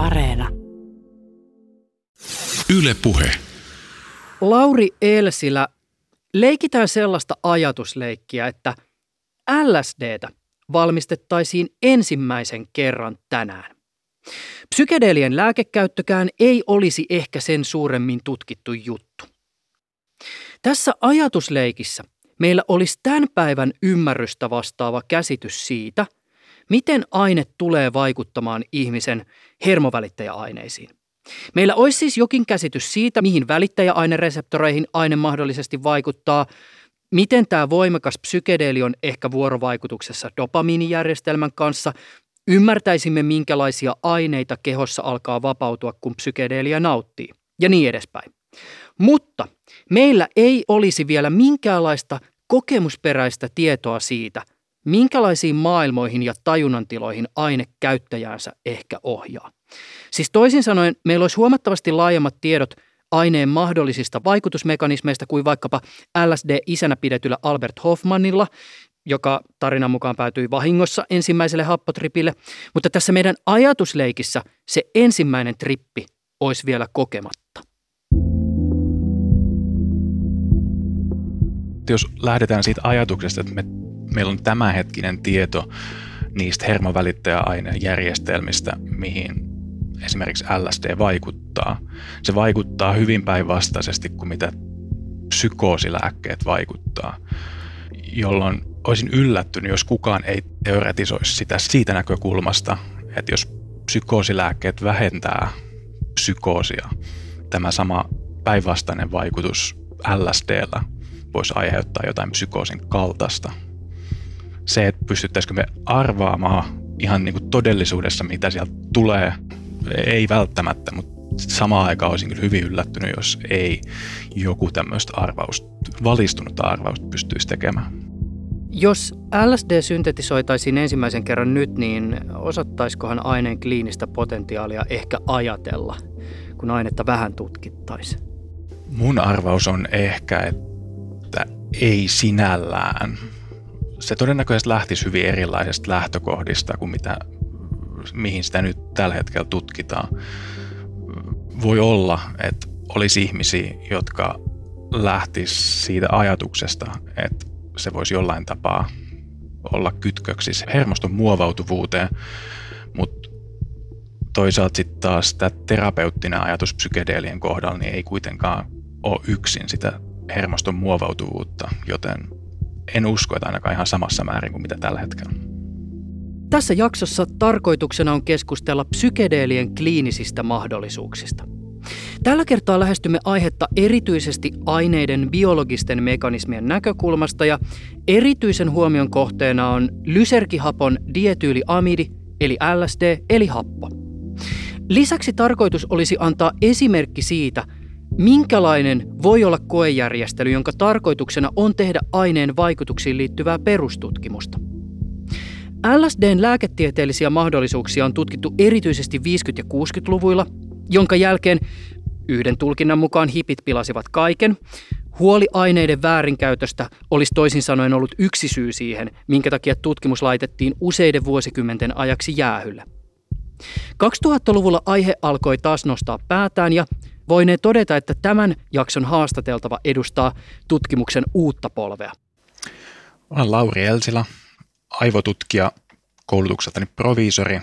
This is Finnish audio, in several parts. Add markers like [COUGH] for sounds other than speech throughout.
Areena. Yle Puhe. Lauri Elsilä, leikitään sellaista ajatusleikkiä, että LSDtä valmistettaisiin ensimmäisen kerran tänään. Psykedeelien lääkekäyttökään ei olisi ehkä sen suuremmin tutkittu juttu. Tässä ajatusleikissä meillä olisi tämän päivän ymmärrystä vastaava käsitys siitä, miten aine tulee vaikuttamaan ihmisen hermovälittäjäaineisiin. Meillä olisi siis jokin käsitys siitä, mihin välittäjäainereseptoreihin aine mahdollisesti vaikuttaa, miten tämä voimakas psykedeeli on ehkä vuorovaikutuksessa dopamiinijärjestelmän kanssa, ymmärtäisimme minkälaisia aineita kehossa alkaa vapautua, kun psykedeeliä nauttii ja niin edespäin. Mutta meillä ei olisi vielä minkäänlaista kokemusperäistä tietoa siitä, minkälaisiin maailmoihin ja tajunnantiloihin aine käyttäjäänsä ehkä ohjaa. Siis toisin sanoen meillä olisi huomattavasti laajemmat tiedot aineen mahdollisista vaikutusmekanismeista kuin vaikkapa LSD-isänä pidetyllä Albert Hoffmanilla, joka tarinan mukaan päätyi vahingossa ensimmäiselle happotripille, mutta tässä meidän ajatusleikissä se ensimmäinen trippi olisi vielä kokematta. Jos lähdetään siitä ajatuksesta, että me, meillä on tämänhetkinen tieto niistä hermovälittäjäainejärjestelmistä, mihin esimerkiksi LSD vaikuttaa. Se vaikuttaa hyvin päinvastaisesti kuin mitä psykoosilääkkeet vaikuttaa, jolloin olisin yllättynyt, jos kukaan ei teoretisoisi sitä siitä näkökulmasta, että jos psykoosilääkkeet vähentää psykoosia, tämä sama päinvastainen vaikutus LSDllä voisi aiheuttaa jotain psykoosin kaltaista. Se, että pystyttäisikö me arvaamaan ihan niin kuin todellisuudessa, mitä sieltä tulee, ei välttämättä, mutta samaan aikaan olisin kyllä hyvin yllättynyt, jos ei joku tämmöistä arvausta, valistunutta arvausta pystyisi tekemään. Jos LSD syntetisoitaisiin ensimmäisen kerran nyt, niin osattaisikohan aineen kliinistä potentiaalia ehkä ajatella, kun ainetta vähän tutkittaisiin? Mun arvaus on ehkä, että ei sinällään. Se todennäköisesti lähtisi hyvin erilaisesta lähtökohdista kuin mitä, mihin sitä nyt tällä hetkellä tutkitaan. Voi olla, että olisi ihmisiä, jotka lähtis siitä ajatuksesta, että se voisi jollain tapaa olla kytköksissä hermoston muovautuvuuteen, mutta toisaalta sitten taas tämä terapeuttinen ajatus psykedeelien kohdalla niin ei kuitenkaan ole yksin sitä hermoston muovautuvuutta, joten en usko, että ainakaan ihan samassa määrin kuin mitä tällä hetkellä. Tässä jaksossa tarkoituksena on keskustella psykedeelien kliinisistä mahdollisuuksista – Tällä kertaa lähestymme aihetta erityisesti aineiden biologisten mekanismien näkökulmasta ja erityisen huomion kohteena on lysergihapon dietyyliamidi eli LSD eli happo. Lisäksi tarkoitus olisi antaa esimerkki siitä, minkälainen voi olla koejärjestely, jonka tarkoituksena on tehdä aineen vaikutuksiin liittyvää perustutkimusta. LSDn lääketieteellisiä mahdollisuuksia on tutkittu erityisesti 50- ja 60-luvuilla, jonka jälkeen Yhden tulkinnan mukaan hipit pilasivat kaiken. Huoli aineiden väärinkäytöstä olisi toisin sanoen ollut yksi syy siihen, minkä takia tutkimus laitettiin useiden vuosikymmenten ajaksi jäähylle. 2000-luvulla aihe alkoi taas nostaa päätään ja voinee todeta, että tämän jakson haastateltava edustaa tutkimuksen uutta polvea. Olen Lauri Elsilä, aivotutkija, koulutukseltani proviisori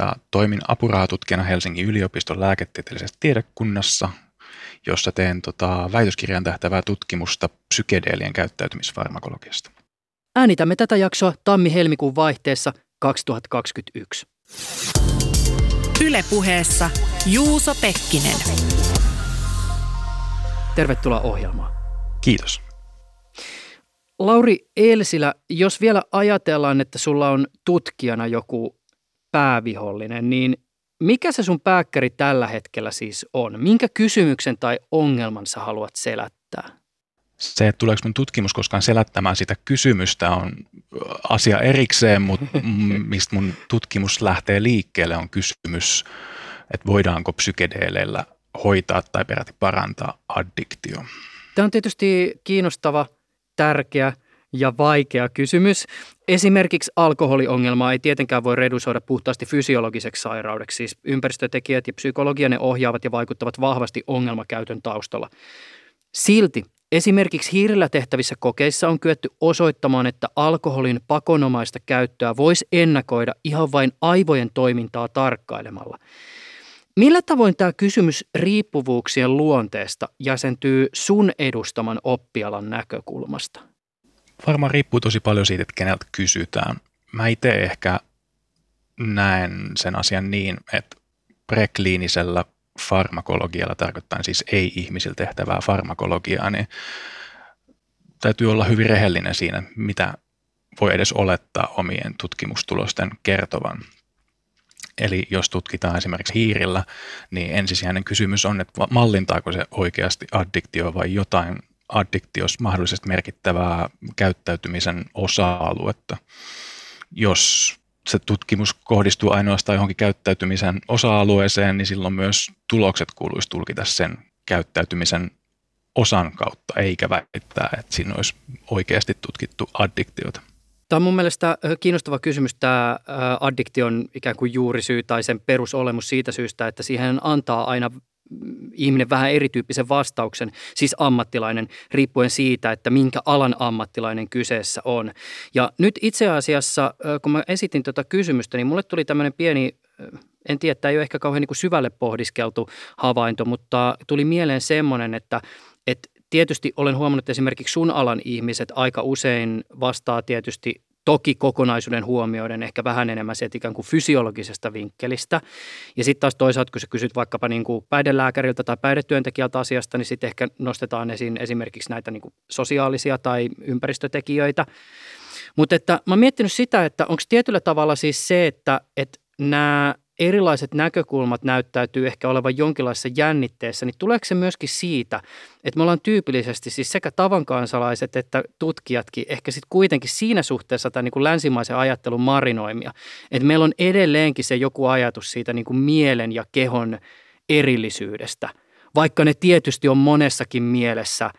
ja toimin apurahatutkijana Helsingin yliopiston lääketieteellisessä tiedekunnassa, jossa teen tota, väitöskirjan tähtävää tutkimusta psykedeelien käyttäytymisfarmakologiasta. Äänitämme tätä jaksoa tammi-helmikuun vaihteessa 2021. Ylepuheessa Juuso Pekkinen. Tervetuloa ohjelmaan. Kiitos. Lauri Elsilä, jos vielä ajatellaan, että sulla on tutkijana joku päävihollinen, niin mikä se sun pääkkäri tällä hetkellä siis on? Minkä kysymyksen tai ongelman sä haluat selättää? Se, että tuleeko mun tutkimus koskaan selättämään sitä kysymystä on asia erikseen, mutta [LAUGHS] mistä mun tutkimus lähtee liikkeelle on kysymys, että voidaanko psykedeeleillä hoitaa tai peräti parantaa addiktio. Tämä on tietysti kiinnostava, tärkeä ja vaikea kysymys. Esimerkiksi alkoholiongelmaa ei tietenkään voi redusoida puhtaasti fysiologiseksi sairaudeksi. Siis ympäristötekijät ja psykologia ne ohjaavat ja vaikuttavat vahvasti ongelmakäytön taustalla. Silti esimerkiksi hiirillä tehtävissä kokeissa on kyetty osoittamaan, että alkoholin pakonomaista käyttöä voisi ennakoida ihan vain aivojen toimintaa tarkkailemalla. Millä tavoin tämä kysymys riippuvuuksien luonteesta jäsentyy sun edustaman oppialan näkökulmasta? Varmaan riippuu tosi paljon siitä, että keneltä kysytään. Mä itse ehkä näen sen asian niin, että prekliinisellä farmakologialla, tarkoittaa siis ei-ihmisillä tehtävää farmakologiaa, niin täytyy olla hyvin rehellinen siinä, mitä voi edes olettaa omien tutkimustulosten kertovan. Eli jos tutkitaan esimerkiksi hiirillä, niin ensisijainen kysymys on, että mallintaako se oikeasti addiktio vai jotain addiktios mahdollisesti merkittävää käyttäytymisen osa-aluetta. Jos se tutkimus kohdistuu ainoastaan johonkin käyttäytymisen osa-alueeseen, niin silloin myös tulokset kuuluisi tulkita sen käyttäytymisen osan kautta, eikä väittää, että siinä olisi oikeasti tutkittu addiktiota. Tämä on mun mielestä kiinnostava kysymys tämä addiktion ikään kuin juurisyy tai sen perusolemus siitä syystä, että siihen antaa aina ihminen vähän erityyppisen vastauksen, siis ammattilainen, riippuen siitä, että minkä alan ammattilainen kyseessä on. Ja nyt itse asiassa, kun mä esitin tuota kysymystä, niin mulle tuli tämmöinen pieni, en tiedä, tämä ei ole ehkä kauhean niin syvälle pohdiskeltu havainto, mutta tuli mieleen semmoinen, että tietysti olen huomannut, että esimerkiksi sun alan ihmiset aika usein vastaa tietysti Toki kokonaisuuden huomioiden ehkä vähän enemmän sieltä ikään kuin fysiologisesta vinkkelistä. Ja sitten taas toisaalta, kun sä kysyt vaikkapa niin kuin päihdelääkäriltä tai päihdetyöntekijältä asiasta, niin sitten ehkä nostetaan esiin esimerkiksi näitä niin kuin sosiaalisia tai ympäristötekijöitä. Mutta että mä oon miettinyt sitä, että onko tietyllä tavalla siis se, että, että nämä erilaiset näkökulmat näyttäytyy ehkä olevan jonkinlaisessa jännitteessä, niin tuleeko se myöskin siitä, että me ollaan tyypillisesti siis sekä tavankansalaiset että tutkijatkin ehkä sitten kuitenkin siinä suhteessa tai niin kuin länsimaisen ajattelun marinoimia, että meillä on edelleenkin se joku ajatus siitä niin kuin mielen ja kehon erillisyydestä, vaikka ne tietysti on monessakin mielessä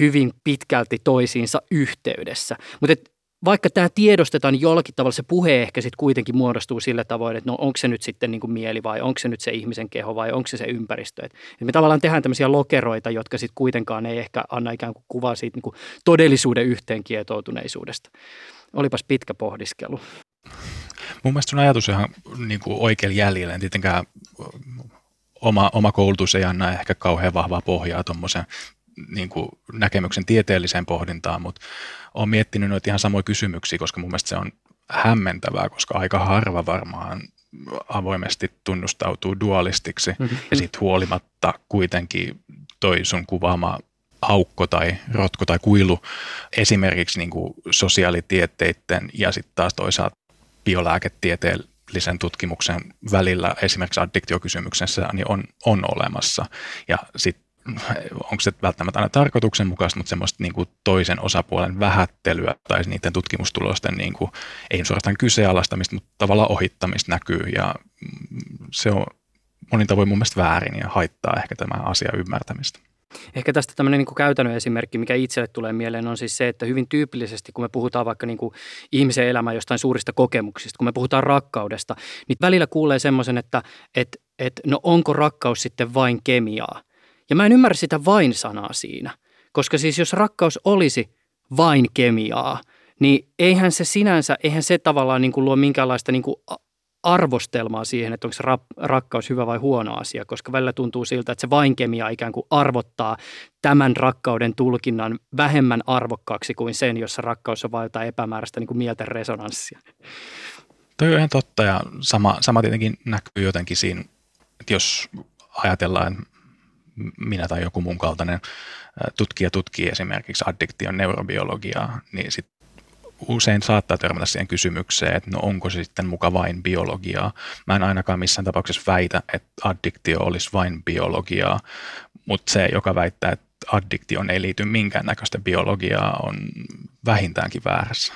hyvin pitkälti toisiinsa yhteydessä. Mutta vaikka tämä tiedostetaan, niin jollakin tavalla se puhe ehkä sitten kuitenkin muodostuu sillä tavoin, että no onko se nyt sitten niin kuin mieli vai onko se nyt se ihmisen keho vai onko se se ympäristö. Et, me tavallaan tehdään tämmöisiä lokeroita, jotka sitten kuitenkaan ei ehkä anna ikään kuin kuvaa siitä niin kuin todellisuuden yhteenkietoutuneisuudesta. Olipas pitkä pohdiskelu. Mun mielestä sun ajatus on ihan niin kuin oikein jäljellä. Tietenkään oma, oma koulutus ei anna ehkä kauhean vahvaa pohjaa tuommoisen niin kuin näkemyksen tieteelliseen pohdintaan, mutta olen miettinyt noita ihan samoja kysymyksiä, koska mun mielestä se on hämmentävää, koska aika harva varmaan avoimesti tunnustautuu dualistiksi mm-hmm. ja sitten huolimatta kuitenkin toi sun kuvaama aukko tai rotko tai kuilu esimerkiksi niin kuin sosiaalitieteiden ja sitten taas toisaalta biolääketieteellisen tutkimuksen välillä esimerkiksi addiktiokysymyksessä niin on, on olemassa. Ja sitten onko se välttämättä aina tarkoituksenmukaista, mutta semmoista niin kuin toisen osapuolen vähättelyä tai niiden tutkimustulosten niin kuin, ei suorastaan kyseenalaistamista, mutta tavallaan ohittamista näkyy ja se on monin tavoin mun mielestä väärin ja haittaa ehkä tämä asia ymmärtämistä. Ehkä tästä tämmöinen niin käytännön esimerkki, mikä itselle tulee mieleen, on siis se, että hyvin tyypillisesti, kun me puhutaan vaikka niin kuin ihmisen elämän jostain suurista kokemuksista, kun me puhutaan rakkaudesta, niin välillä kuulee semmoisen, että, että, että no onko rakkaus sitten vain kemiaa. Ja mä en ymmärrä sitä vain-sanaa siinä, koska siis jos rakkaus olisi vain kemiaa, niin eihän se sinänsä, eihän se tavallaan niin kuin luo minkäänlaista niin kuin arvostelmaa siihen, että onko se rakkaus hyvä vai huono asia, koska välillä tuntuu siltä, että se vain kemia ikään kuin arvottaa tämän rakkauden tulkinnan vähemmän arvokkaaksi kuin sen, jossa rakkaus on vain jotain epämääräistä niin kuin mielten resonanssia. Toi on ihan totta ja sama, sama tietenkin näkyy jotenkin siinä, että jos ajatellaan, minä tai joku mun kaltainen tutkija tutkii esimerkiksi addiktion neurobiologiaa, niin sit usein saattaa törmätä siihen kysymykseen, että no onko se sitten muka vain biologiaa. Mä en ainakaan missään tapauksessa väitä, että addiktio olisi vain biologiaa, mutta se, joka väittää, että addiktioon ei liity minkäännäköistä biologiaa, on vähintäänkin väärässä.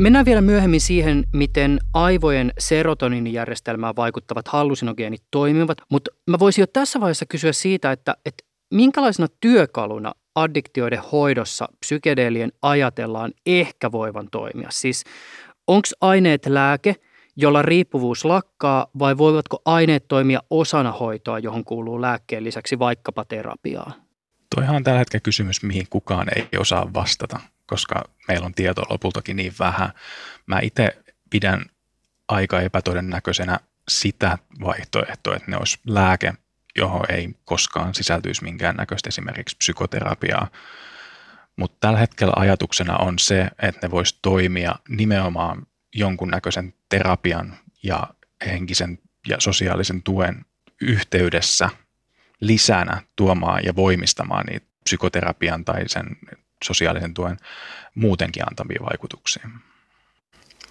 Mennään vielä myöhemmin siihen, miten aivojen serotoninijärjestelmään vaikuttavat hallusinogeenit toimivat, mutta mä voisin jo tässä vaiheessa kysyä siitä, että, että minkälaisena työkaluna addiktioiden hoidossa psykedeelien ajatellaan ehkä voivan toimia? Siis onko aineet lääke, jolla riippuvuus lakkaa vai voivatko aineet toimia osana hoitoa, johon kuuluu lääkkeen lisäksi vaikkapa terapiaa? Toihan on tällä hetkellä kysymys, mihin kukaan ei osaa vastata, koska meillä on tietoa lopultakin niin vähän. Mä itse pidän aika epätodennäköisenä sitä vaihtoehtoa, että ne olisi lääke, johon ei koskaan sisältyisi minkäännäköistä esimerkiksi psykoterapiaa. Mutta tällä hetkellä ajatuksena on se, että ne voisi toimia nimenomaan jonkunnäköisen terapian ja henkisen ja sosiaalisen tuen yhteydessä lisänä tuomaan ja voimistamaan niitä psykoterapian tai sen sosiaalisen tuen muutenkin antavia vaikutuksia.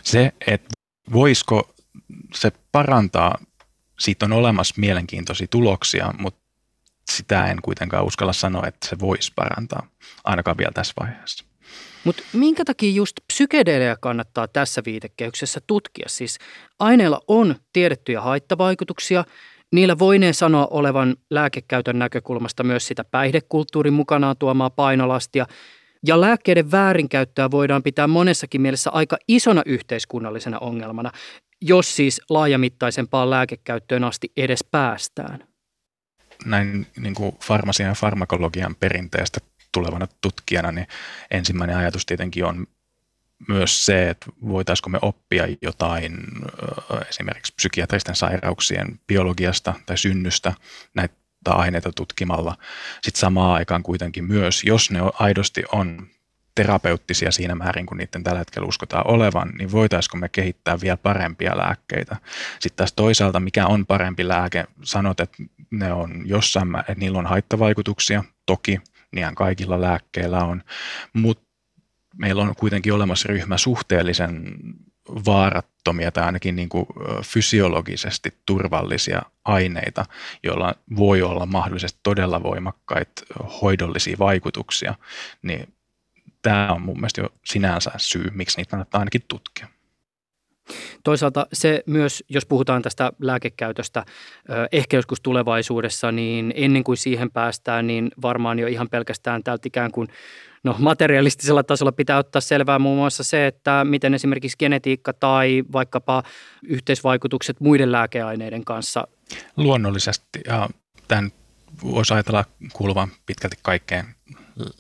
Se, että voisiko se parantaa, siitä on olemassa mielenkiintoisia tuloksia, mutta sitä en kuitenkaan uskalla sanoa, että se voisi parantaa, ainakaan vielä tässä vaiheessa. Mutta minkä takia just psykedeelejä kannattaa tässä viitekehyksessä tutkia? Siis aineilla on tiedettyjä haittavaikutuksia, Niillä voineen sanoa olevan lääkekäytön näkökulmasta myös sitä päihdekulttuurin mukanaan tuomaa painolastia, ja lääkkeiden väärinkäyttöä voidaan pitää monessakin mielessä aika isona yhteiskunnallisena ongelmana, jos siis laajamittaisempaan lääkekäyttöön asti edes päästään. Näin niin kuin farmasian ja farmakologian perinteestä tulevana tutkijana, niin ensimmäinen ajatus tietenkin on myös se, että voitaisiko me oppia jotain esimerkiksi psykiatristen sairauksien biologiasta tai synnystä näitä aineita tutkimalla. Sitten samaan aikaan kuitenkin myös, jos ne aidosti on terapeuttisia siinä määrin, kun niiden tällä hetkellä uskotaan olevan, niin voitaisiko me kehittää vielä parempia lääkkeitä. Sitten taas toisaalta, mikä on parempi lääke, sanot, että ne on jossain, että niillä on haittavaikutuksia, toki, niin kaikilla lääkkeillä on, mutta meillä on kuitenkin olemassa ryhmä suhteellisen vaarattomia tai ainakin niin kuin fysiologisesti turvallisia aineita, joilla voi olla mahdollisesti todella voimakkaita hoidollisia vaikutuksia, niin tämä on mun mielestä jo sinänsä syy, miksi niitä kannattaa ainakin tutkia. Toisaalta se myös, jos puhutaan tästä lääkekäytöstä ehkä joskus tulevaisuudessa, niin ennen kuin siihen päästään, niin varmaan jo ihan pelkästään tältä ikään kuin no, materialistisella tasolla pitää ottaa selvää muun muassa se, että miten esimerkiksi genetiikka tai vaikkapa yhteisvaikutukset muiden lääkeaineiden kanssa. Luonnollisesti ja tämän voisi ajatella kuuluvan pitkälti kaikkeen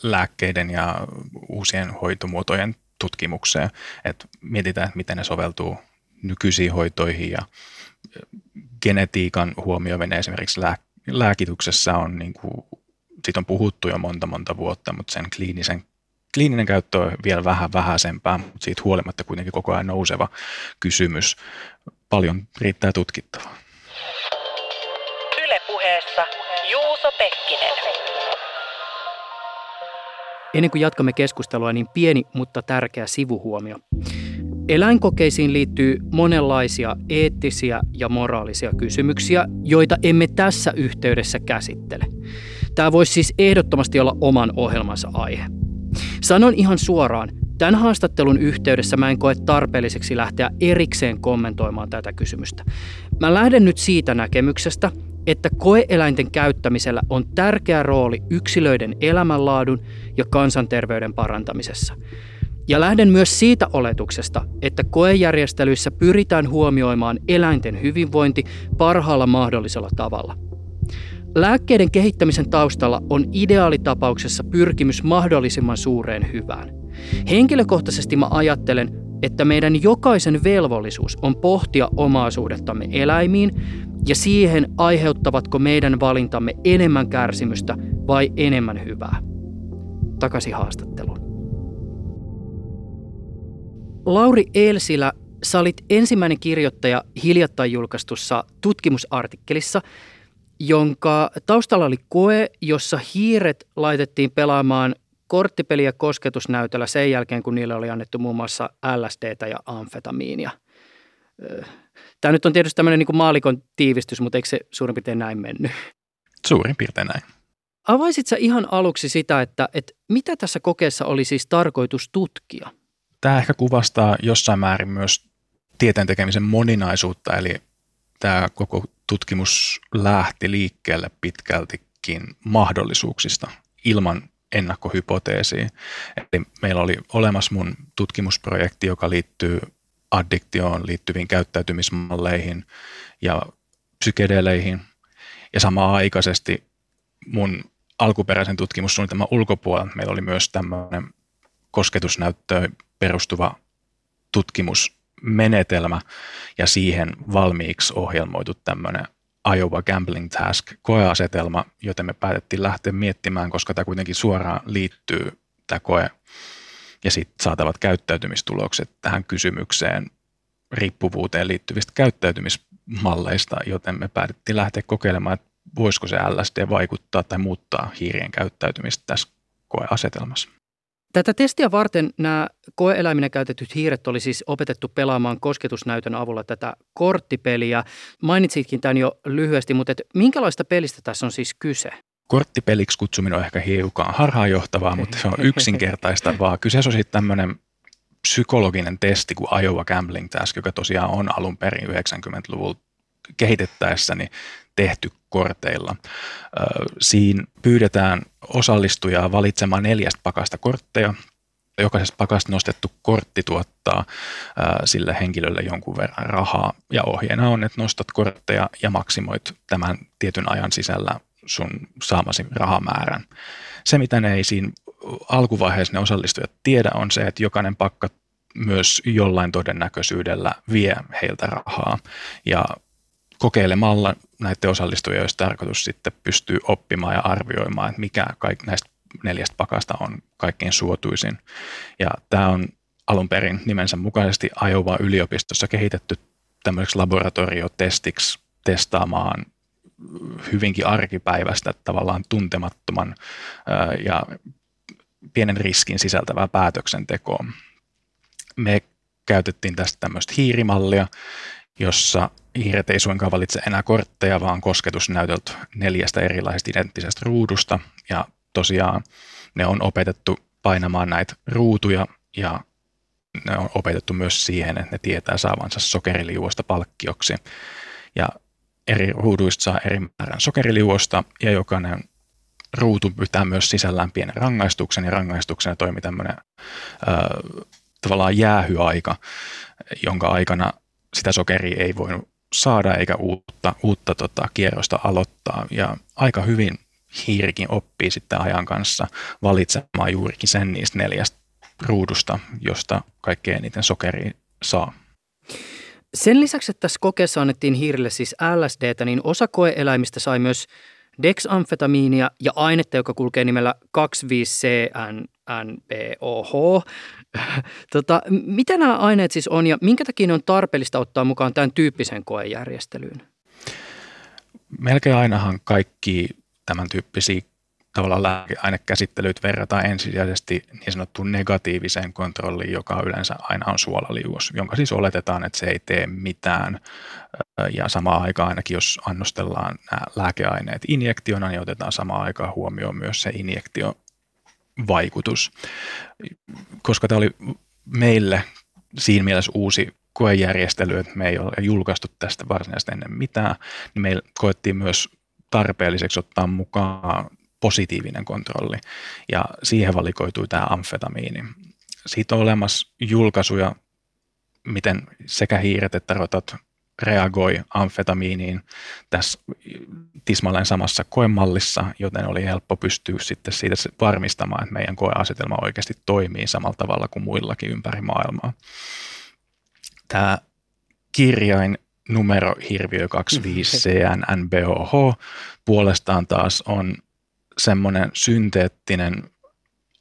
lääkkeiden ja uusien hoitomuotojen tutkimukseen, että mietitään, että miten ne soveltuu nykyisiin hoitoihin ja genetiikan huomioiminen esimerkiksi lääkityksessä on niin kuin, siitä on puhuttu jo monta monta vuotta, mutta sen kliinisen, kliininen käyttö on vielä vähän vähäisempää, mutta siitä huolimatta kuitenkin koko ajan nouseva kysymys. Paljon riittää tutkittavaa. Ylepuheessa Juuso Pekkinen. Ennen kuin jatkamme keskustelua, niin pieni, mutta tärkeä sivuhuomio. Eläinkokeisiin liittyy monenlaisia eettisiä ja moraalisia kysymyksiä, joita emme tässä yhteydessä käsittele. Tämä voisi siis ehdottomasti olla oman ohjelmansa aihe. Sanon ihan suoraan, tämän haastattelun yhteydessä mä en koe tarpeelliseksi lähteä erikseen kommentoimaan tätä kysymystä. Mä lähden nyt siitä näkemyksestä, että koeeläinten käyttämisellä on tärkeä rooli yksilöiden elämänlaadun ja kansanterveyden parantamisessa. Ja lähden myös siitä oletuksesta, että koejärjestelyissä pyritään huomioimaan eläinten hyvinvointi parhaalla mahdollisella tavalla. Lääkkeiden kehittämisen taustalla on ideaalitapauksessa pyrkimys mahdollisimman suureen hyvään. Henkilökohtaisesti mä ajattelen, että meidän jokaisen velvollisuus on pohtia omaisuudettamme eläimiin ja siihen aiheuttavatko meidän valintamme enemmän kärsimystä vai enemmän hyvää. Takaisin haastatteluun. Lauri Eelsilä, sä olit ensimmäinen kirjoittaja hiljattain julkaistussa tutkimusartikkelissa, jonka taustalla oli koe, jossa hiiret laitettiin pelaamaan korttipeliä kosketusnäytöllä sen jälkeen, kun niille oli annettu muun muassa LSDtä ja amfetamiinia. Tämä nyt on tietysti tämmöinen niin maalikon tiivistys, mutta eikö se suurin piirtein näin mennyt? Suurin piirtein näin. Avaisit sä ihan aluksi sitä, että, että mitä tässä kokeessa oli siis tarkoitus tutkia? tämä ehkä kuvastaa jossain määrin myös tieteen tekemisen moninaisuutta, eli tämä koko tutkimus lähti liikkeelle pitkältikin mahdollisuuksista ilman ennakkohypoteesiä. Eli meillä oli olemassa mun tutkimusprojekti, joka liittyy addiktioon liittyviin käyttäytymismalleihin ja psykedeleihin. Ja samaan aikaisesti mun alkuperäisen tutkimussuunnitelman ulkopuolella meillä oli myös tämmöinen kosketusnäyttöön perustuva tutkimusmenetelmä ja siihen valmiiksi ohjelmoitu tämmöinen Iowa Gambling Task koeasetelma, joten me päätettiin lähteä miettimään, koska tämä kuitenkin suoraan liittyy tämä koe ja sitten saatavat käyttäytymistulokset tähän kysymykseen riippuvuuteen liittyvistä käyttäytymismalleista, joten me päätettiin lähteä kokeilemaan, että voisiko se LSD vaikuttaa tai muuttaa hiirien käyttäytymistä tässä koeasetelmassa. Tätä testiä varten nämä koeeläiminä käytetyt hiiret oli siis opetettu pelaamaan kosketusnäytön avulla tätä korttipeliä. Mainitsitkin tämän jo lyhyesti, mutta et minkälaista pelistä tässä on siis kyse? Korttipeliksi kutsuminen on ehkä hiukan harhaanjohtavaa, mutta se on [LAUGHS] yksinkertaistavaa. Kyseessä on sitten tämmöinen psykologinen testi kuin Iowa Gambling Task, joka tosiaan on alun perin 90-luvulla kehitettäessä niin tehty korteilla. Siinä pyydetään osallistujaa valitsemaan neljästä pakasta kortteja. Jokaisesta pakasta nostettu kortti tuottaa sille henkilölle jonkun verran rahaa. Ja ohjeena on, että nostat kortteja ja maksimoit tämän tietyn ajan sisällä sun saamasi rahamäärän. Se, mitä ne ei siinä alkuvaiheessa ne osallistujat tiedä, on se, että jokainen pakka myös jollain todennäköisyydellä vie heiltä rahaa. Ja kokeilemalla näiden osallistujien olisi tarkoitus sitten pystyy oppimaan ja arvioimaan, että mikä kaik, näistä neljästä pakasta on kaikkein suotuisin. Ja tämä on alun perin nimensä mukaisesti Iowa yliopistossa kehitetty tämmöiseksi laboratoriotestiksi testaamaan hyvinkin arkipäivästä tavallaan tuntemattoman ja pienen riskin sisältävää päätöksentekoa. Me käytettiin tästä tämmöistä hiirimallia, jossa hiiret ei suinkaan valitse enää kortteja, vaan kosketusnäytöt neljästä erilaisesta identtisestä ruudusta. Ja tosiaan ne on opetettu painamaan näitä ruutuja ja ne on opetettu myös siihen, että ne tietää saavansa sokeriliuosta palkkioksi. Ja eri ruuduista saa eri määrän sokeriliuosta ja jokainen ruutu pitää myös sisällään pienen rangaistuksen ja rangaistuksena toimii tämmöinen äh, tavallaan jäähyaika, jonka aikana sitä sokeria ei voi saada eikä uutta, uutta tota, kierrosta aloittaa. Ja aika hyvin hiirikin oppii sitten ajan kanssa valitsemaan juurikin sen niistä neljästä ruudusta, josta kaikkein eniten sokeria saa. Sen lisäksi, että tässä kokeessa annettiin hiirille siis LSDtä, niin osa koeeläimistä sai myös dexamfetamiinia ja ainetta, joka kulkee nimellä 25CNNPOH. [LAUGHS] tota, mitä nämä aineet siis on ja minkä takia on tarpeellista ottaa mukaan tämän tyyppisen koejärjestelyyn? Melkein ainahan kaikki tämän tyyppisiä tavallaan lääkeainekäsittelyt verrataan ensisijaisesti niin sanottuun negatiiviseen kontrolliin, joka yleensä aina on suolaliuos, jonka siis oletetaan, että se ei tee mitään. Ja samaan aikaan ainakin, jos annostellaan nämä lääkeaineet injektiona, niin otetaan samaan aikaan huomioon myös se injektio vaikutus. Koska tämä oli meille siinä mielessä uusi koejärjestely, että me ei ole julkaistu tästä varsinaisesti ennen mitään, niin meillä koettiin myös tarpeelliseksi ottaa mukaan positiivinen kontrolli. Ja siihen valikoitui tämä amfetamiini. Siitä on olemassa julkaisuja, miten sekä hiiret että rotat reagoi amfetamiiniin tässä tismalleen samassa koemallissa, joten oli helppo pystyä sitten siitä varmistamaan, että meidän koeasetelma oikeasti toimii samalla tavalla kuin muillakin ympäri maailmaa. Tämä kirjain numero hirviö 25 CNNBOH puolestaan taas on semmoinen synteettinen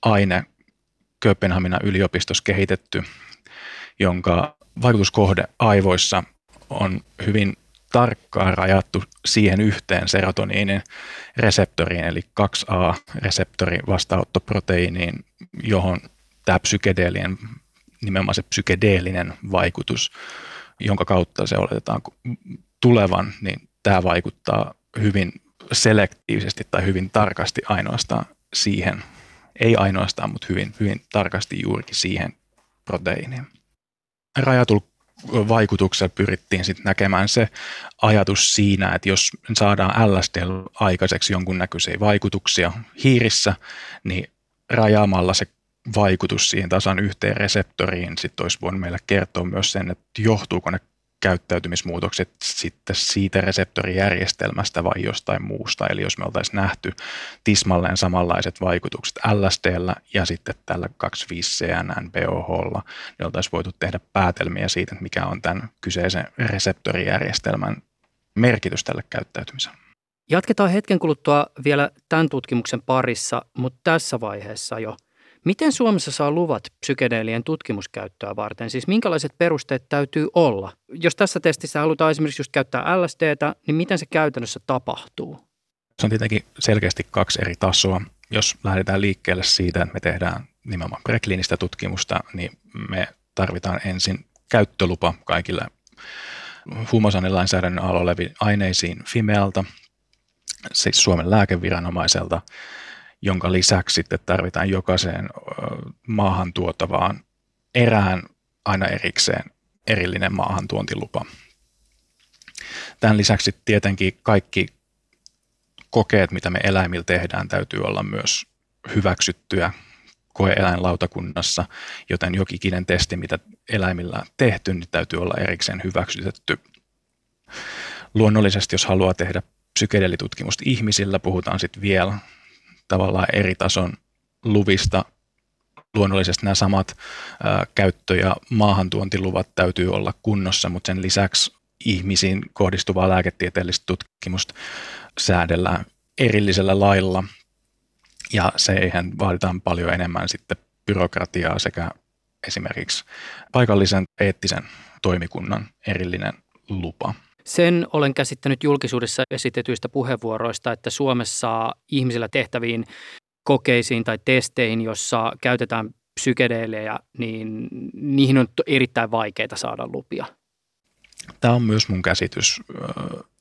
aine Kööpenhaminan yliopistossa kehitetty, jonka vaikutuskohde aivoissa on hyvin tarkkaan rajattu siihen yhteen serotoniinin reseptoriin, eli 2A-reseptorin vastaanottoproteiiniin, johon tämä psykedeelinen, nimenomaan se psykedeellinen vaikutus, jonka kautta se oletetaan tulevan, niin tämä vaikuttaa hyvin selektiivisesti tai hyvin tarkasti ainoastaan siihen, ei ainoastaan, mutta hyvin, hyvin tarkasti juurikin siihen proteiinia. Rajatulla vaikutuksella pyrittiin sitten näkemään se ajatus siinä, että jos saadaan LSD aikaiseksi jonkunnäköisiä vaikutuksia hiirissä, niin rajaamalla se vaikutus siihen tasan yhteen reseptoriin sitten olisi voinut meille kertoa myös sen, että johtuuko ne käyttäytymismuutokset sitten siitä reseptorijärjestelmästä vai jostain muusta. Eli jos me oltaisiin nähty tismalleen samanlaiset vaikutukset LSDllä ja sitten tällä 25CNN BOHlla, niin oltaisiin voitu tehdä päätelmiä siitä, mikä on tämän kyseisen reseptorijärjestelmän merkitys tälle käyttäytymiselle. Jatketaan hetken kuluttua vielä tämän tutkimuksen parissa, mutta tässä vaiheessa jo – Miten Suomessa saa luvat psykedeelien tutkimuskäyttöä varten? Siis minkälaiset perusteet täytyy olla? Jos tässä testissä halutaan esimerkiksi just käyttää LSDtä, niin miten se käytännössä tapahtuu? Se on tietenkin selkeästi kaksi eri tasoa. Jos lähdetään liikkeelle siitä, että me tehdään nimenomaan prekliinistä tutkimusta, niin me tarvitaan ensin käyttölupa kaikille huumausainelainsäädännön alla oleviin aineisiin Fimealta, siis Suomen lääkeviranomaiselta, jonka lisäksi sitten tarvitaan jokaiseen maahan tuotavaan erään aina erikseen erillinen maahantuontilupa. Tämän lisäksi tietenkin kaikki kokeet, mitä me eläimillä tehdään, täytyy olla myös hyväksyttyä koeeläinlautakunnassa, joten jokikinen testi, mitä eläimillä on tehty, niin täytyy olla erikseen hyväksytetty. Luonnollisesti, jos haluaa tehdä psykedelitutkimusta ihmisillä, puhutaan sitten vielä tavallaan eri tason luvista. Luonnollisesti nämä samat ää, käyttö- ja maahantuontiluvat täytyy olla kunnossa, mutta sen lisäksi ihmisiin kohdistuvaa lääketieteellistä tutkimusta säädellään erillisellä lailla. Ja siihen vaaditaan paljon enemmän sitten byrokratiaa sekä esimerkiksi paikallisen eettisen toimikunnan erillinen lupa. Sen olen käsittänyt julkisuudessa esitetyistä puheenvuoroista, että Suomessa ihmisillä tehtäviin kokeisiin tai testeihin, jossa käytetään psykedeelejä, niin niihin on erittäin vaikeaa saada lupia. Tämä on myös mun käsitys.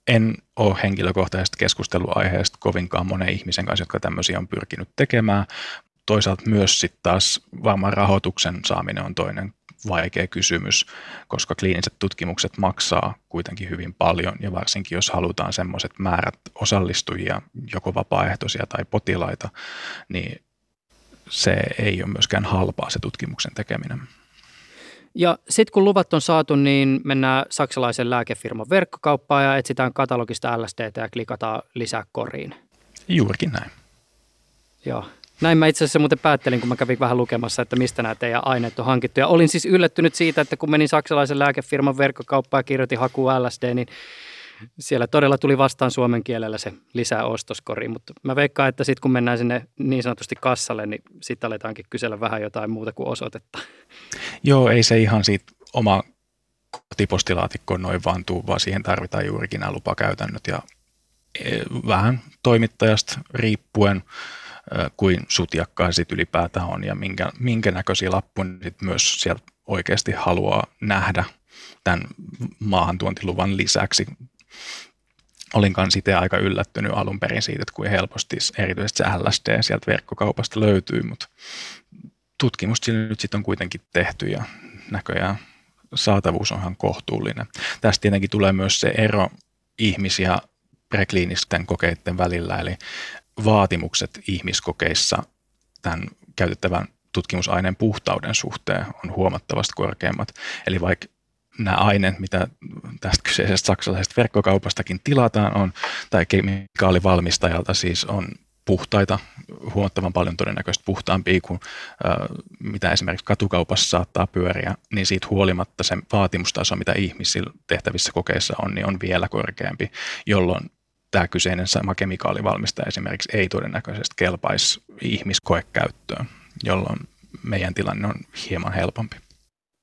En ole henkilökohtaisesta keskusteluaiheesta kovinkaan monen ihmisen kanssa, jotka tämmöisiä on pyrkinyt tekemään. Toisaalta myös sitten taas varmaan rahoituksen saaminen on toinen vaikea kysymys, koska kliiniset tutkimukset maksaa kuitenkin hyvin paljon ja varsinkin jos halutaan semmoiset määrät osallistujia, joko vapaaehtoisia tai potilaita, niin se ei ole myöskään halpaa se tutkimuksen tekeminen. Ja sitten kun luvat on saatu, niin mennään saksalaisen lääkefirman verkkokauppaan ja etsitään katalogista LSDtä ja klikataan lisää koriin. Juurikin näin. Joo. Näin mä itse asiassa muuten päättelin, kun mä kävin vähän lukemassa, että mistä nämä teidän aineet on hankittu. Ja olin siis yllättynyt siitä, että kun menin saksalaisen lääkefirman verkkokauppaan ja kirjoitin haku LSD, niin siellä todella tuli vastaan suomen kielellä se lisää ostoskori, mutta mä veikkaan, että sitten kun mennään sinne niin sanotusti kassalle, niin sitten aletaankin kysellä vähän jotain muuta kuin osoitetta. Joo, ei se ihan siitä oma kotipostilaatikko noin vaan tuu, vaan siihen tarvitaan juurikin nämä lupakäytännöt ja e, vähän toimittajasta riippuen – kuin sutjakkaa sit ylipäätään on ja minkä, minkä näköisiä lappuja sit myös sieltä oikeasti haluaa nähdä tämän maahantuontiluvan lisäksi. Olin kanssa itse aika yllättynyt alun perin siitä, että kuin helposti erityisesti se LSD sieltä verkkokaupasta löytyy, mutta tutkimusta sillä nyt sitten on kuitenkin tehty ja näköjään saatavuus on ihan kohtuullinen. Tästä tietenkin tulee myös se ero ihmisiä prekliinisten kokeiden välillä, eli vaatimukset ihmiskokeissa tämän käytettävän tutkimusaineen puhtauden suhteen on huomattavasti korkeammat. Eli vaikka nämä aineet, mitä tästä kyseisestä saksalaisesta verkkokaupastakin tilataan, on, tai kemikaalivalmistajalta siis on puhtaita, huomattavan paljon todennäköisesti puhtaampia kuin äh, mitä esimerkiksi katukaupassa saattaa pyöriä, niin siitä huolimatta se vaatimustaso, mitä ihmisillä tehtävissä kokeissa on, niin on vielä korkeampi, jolloin tämä kyseinen sama kemikaalivalmistaja esimerkiksi ei todennäköisesti kelpaisi ihmiskoekäyttöön, jolloin meidän tilanne on hieman helpompi.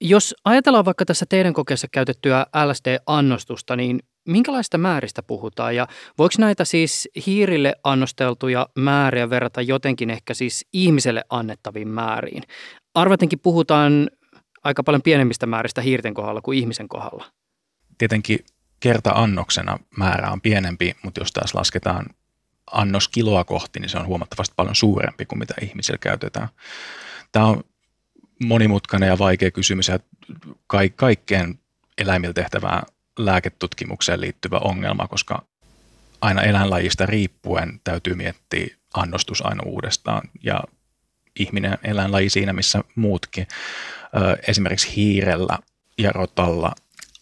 Jos ajatellaan vaikka tässä teidän kokeessa käytettyä LSD-annostusta, niin minkälaista määristä puhutaan ja voiko näitä siis hiirille annosteltuja määriä verrata jotenkin ehkä siis ihmiselle annettaviin määriin? Arvatenkin puhutaan aika paljon pienemmistä määristä hiirten kohdalla kuin ihmisen kohdalla. Tietenkin kerta-annoksena määrä on pienempi, mutta jos taas lasketaan annos kiloa kohti, niin se on huomattavasti paljon suurempi kuin mitä ihmisillä käytetään. Tämä on monimutkainen ja vaikea kysymys ja kaikkeen eläimillä tehtävään lääketutkimukseen liittyvä ongelma, koska aina eläinlajista riippuen täytyy miettiä annostus aina uudestaan ja ihminen eläinlaji siinä, missä muutkin. Esimerkiksi hiirellä ja rotalla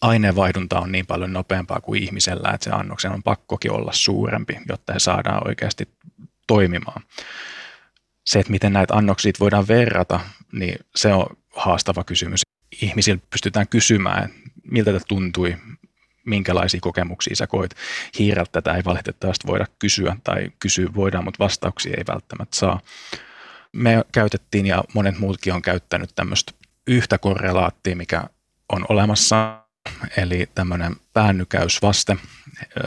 aineenvaihdunta on niin paljon nopeampaa kuin ihmisellä, että se annoksen on pakkokin olla suurempi, jotta he saadaan oikeasti toimimaan. Se, että miten näitä annoksia voidaan verrata, niin se on haastava kysymys. Ihmisillä pystytään kysymään, miltä tämä tuntui, minkälaisia kokemuksia sä koit. Hiireltä tätä ei valitettavasti voida kysyä, tai kysyä voidaan, mutta vastauksia ei välttämättä saa. Me käytettiin, ja monet muutkin on käyttänyt tämmöistä yhtä korrelaattia, mikä on olemassa, eli tämmöinen päännykäysvaste,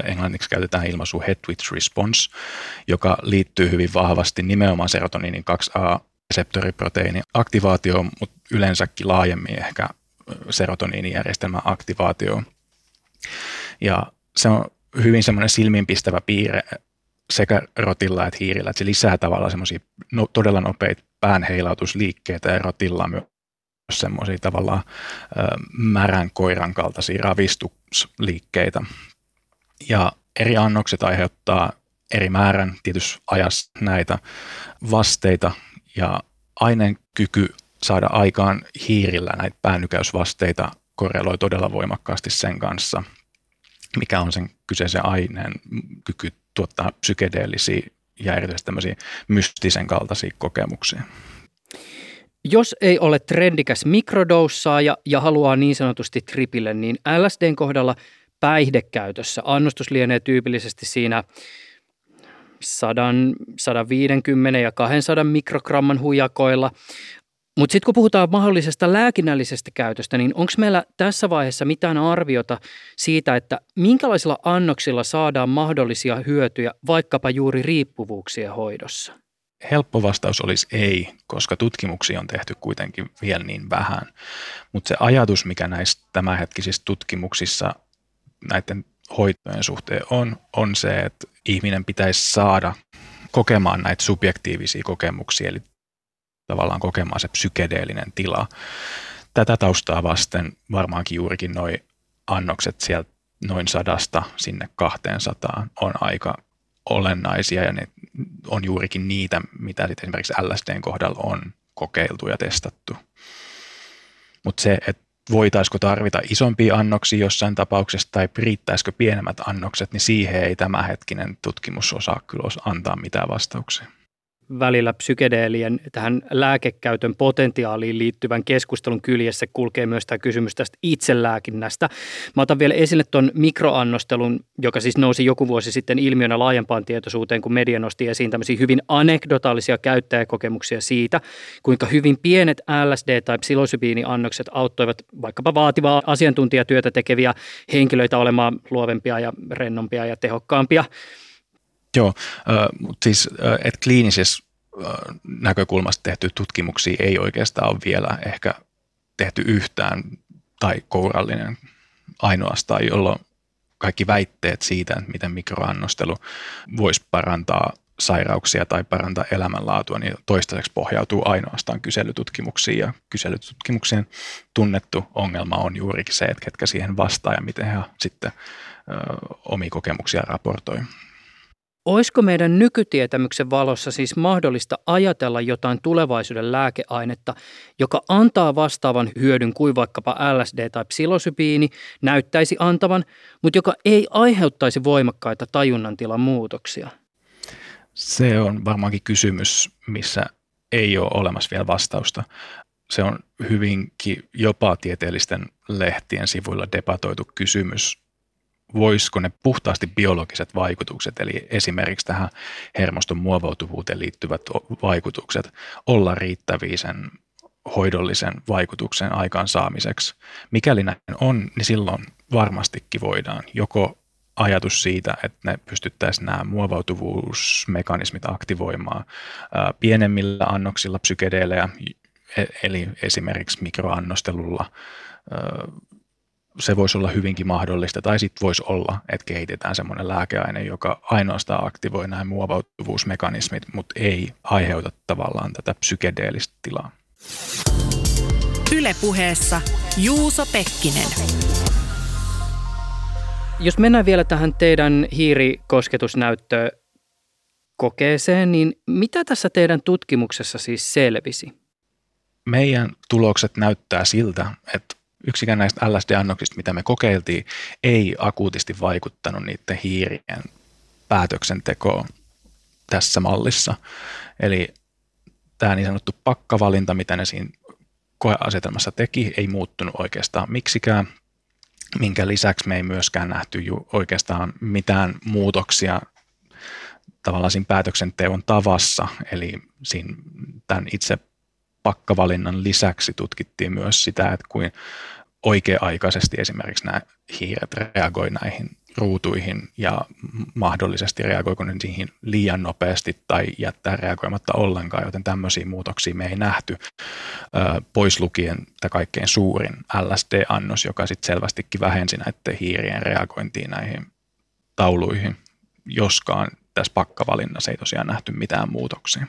englanniksi käytetään ilmaisu head twitch response, joka liittyy hyvin vahvasti nimenomaan serotoniinin 2A reseptoriproteiinin aktivaatioon, mutta yleensäkin laajemmin ehkä serotoniinijärjestelmän aktivaatioon. Ja se on hyvin semmoinen silmiinpistävä piirre sekä rotilla että hiirillä, että se lisää tavallaan semmoisia no, todella nopeita päänheilautusliikkeitä ja rotilla semmoisia tavallaan märän koiran kaltaisia ravistusliikkeitä. Ja eri annokset aiheuttaa eri määrän tietysti ajassa näitä vasteita ja aineen kyky saada aikaan hiirillä näitä päännykäysvasteita korreloi todella voimakkaasti sen kanssa, mikä on sen kyseisen aineen kyky tuottaa psykedeellisiä ja erityisesti tämmöisiä mystisen kaltaisia kokemuksia. Jos ei ole trendikäs mikrodoussaaja ja haluaa niin sanotusti tripille, niin LSDn kohdalla päihdekäytössä annostus lienee tyypillisesti siinä 100, 150 ja 200 mikrogramman hujakoilla. Mutta sitten kun puhutaan mahdollisesta lääkinnällisestä käytöstä, niin onko meillä tässä vaiheessa mitään arviota siitä, että minkälaisilla annoksilla saadaan mahdollisia hyötyjä vaikkapa juuri riippuvuuksien hoidossa? Helppo vastaus olisi ei, koska tutkimuksia on tehty kuitenkin vielä niin vähän. Mutta se ajatus, mikä näissä tämänhetkisissä tutkimuksissa näiden hoitojen suhteen on, on se, että ihminen pitäisi saada kokemaan näitä subjektiivisia kokemuksia, eli tavallaan kokemaan se psykedeellinen tila. Tätä taustaa vasten varmaankin juurikin noin annokset sieltä noin sadasta sinne 200 on aika olennaisia ja ne on juurikin niitä, mitä sitten esimerkiksi LSDn kohdalla on kokeiltu ja testattu. Mutta se, että voitaisiko tarvita isompia annoksia jossain tapauksessa tai riittäisikö pienemmät annokset, niin siihen ei tämänhetkinen tutkimus osaa kyllä antaa mitään vastauksia välillä psykedeelien tähän lääkekäytön potentiaaliin liittyvän keskustelun kyljessä kulkee myös tämä kysymys tästä itselääkinnästä. Mä otan vielä esille tuon mikroannostelun, joka siis nousi joku vuosi sitten ilmiönä laajempaan tietoisuuteen, kun media nosti esiin tämmöisiä hyvin anekdotaalisia käyttäjäkokemuksia siitä, kuinka hyvin pienet LSD- tai psilosybiiniannokset auttoivat vaikkapa vaativaa asiantuntijatyötä tekeviä henkilöitä olemaan luovempia ja rennompia ja tehokkaampia. Joo, mutta siis että kliinisessä näkökulmasta tehty tutkimuksia ei oikeastaan ole vielä ehkä tehty yhtään tai kourallinen ainoastaan, jolloin kaikki väitteet siitä, että miten mikroannostelu voisi parantaa sairauksia tai parantaa elämänlaatua, niin toistaiseksi pohjautuu ainoastaan kyselytutkimuksiin. Ja kyselytutkimuksien tunnettu ongelma on juurikin se, että ketkä siihen vastaa ja miten he sitten ö, omia kokemuksia raportoi. Olisiko meidän nykytietämyksen valossa siis mahdollista ajatella jotain tulevaisuuden lääkeainetta, joka antaa vastaavan hyödyn kuin vaikkapa LSD tai psilosybiini näyttäisi antavan, mutta joka ei aiheuttaisi voimakkaita tajunnantilan muutoksia? Se on varmaankin kysymys, missä ei ole olemassa vielä vastausta. Se on hyvinkin jopa tieteellisten lehtien sivuilla debatoitu kysymys, voisiko ne puhtaasti biologiset vaikutukset, eli esimerkiksi tähän hermoston muovautuvuuteen liittyvät vaikutukset, olla riittäviä sen hoidollisen vaikutuksen aikaansaamiseksi. Mikäli näin on, niin silloin varmastikin voidaan joko ajatus siitä, että ne pystyttäisiin nämä muovautuvuusmekanismit aktivoimaan pienemmillä annoksilla psykedeelejä, e-, eli esimerkiksi mikroannostelulla se voisi olla hyvinkin mahdollista, tai sitten voisi olla, että kehitetään semmoinen lääkeaine, joka ainoastaan aktivoi nämä muovautuvuusmekanismit, mutta ei aiheuta tavallaan tätä psykedeellistä tilaa. Ylepuheessa Juuso Pekkinen. Jos mennään vielä tähän teidän hiirikosketusnäyttökokeeseen, niin mitä tässä teidän tutkimuksessa siis selvisi? Meidän tulokset näyttää siltä, että yksikään näistä LSD-annoksista, mitä me kokeiltiin, ei akuutisti vaikuttanut niiden hiirien päätöksentekoon tässä mallissa. Eli tämä niin sanottu pakkavalinta, mitä ne siinä koeasetelmassa teki, ei muuttunut oikeastaan miksikään, minkä lisäksi me ei myöskään nähty oikeastaan mitään muutoksia tavallaan siinä päätöksenteon tavassa, eli siinä tämän itse pakkavalinnan lisäksi tutkittiin myös sitä, että kuin oikea-aikaisesti esimerkiksi nämä hiiret reagoi näihin ruutuihin ja mahdollisesti reagoiko ne siihen liian nopeasti tai jättää reagoimatta ollenkaan, joten tämmöisiä muutoksia me ei nähty, pois lukien tämä kaikkein suurin LSD-annos, joka sitten selvästikin vähensi näiden hiirien reagointiin näihin tauluihin, joskaan tässä pakkavalinnassa ei tosiaan nähty mitään muutoksia.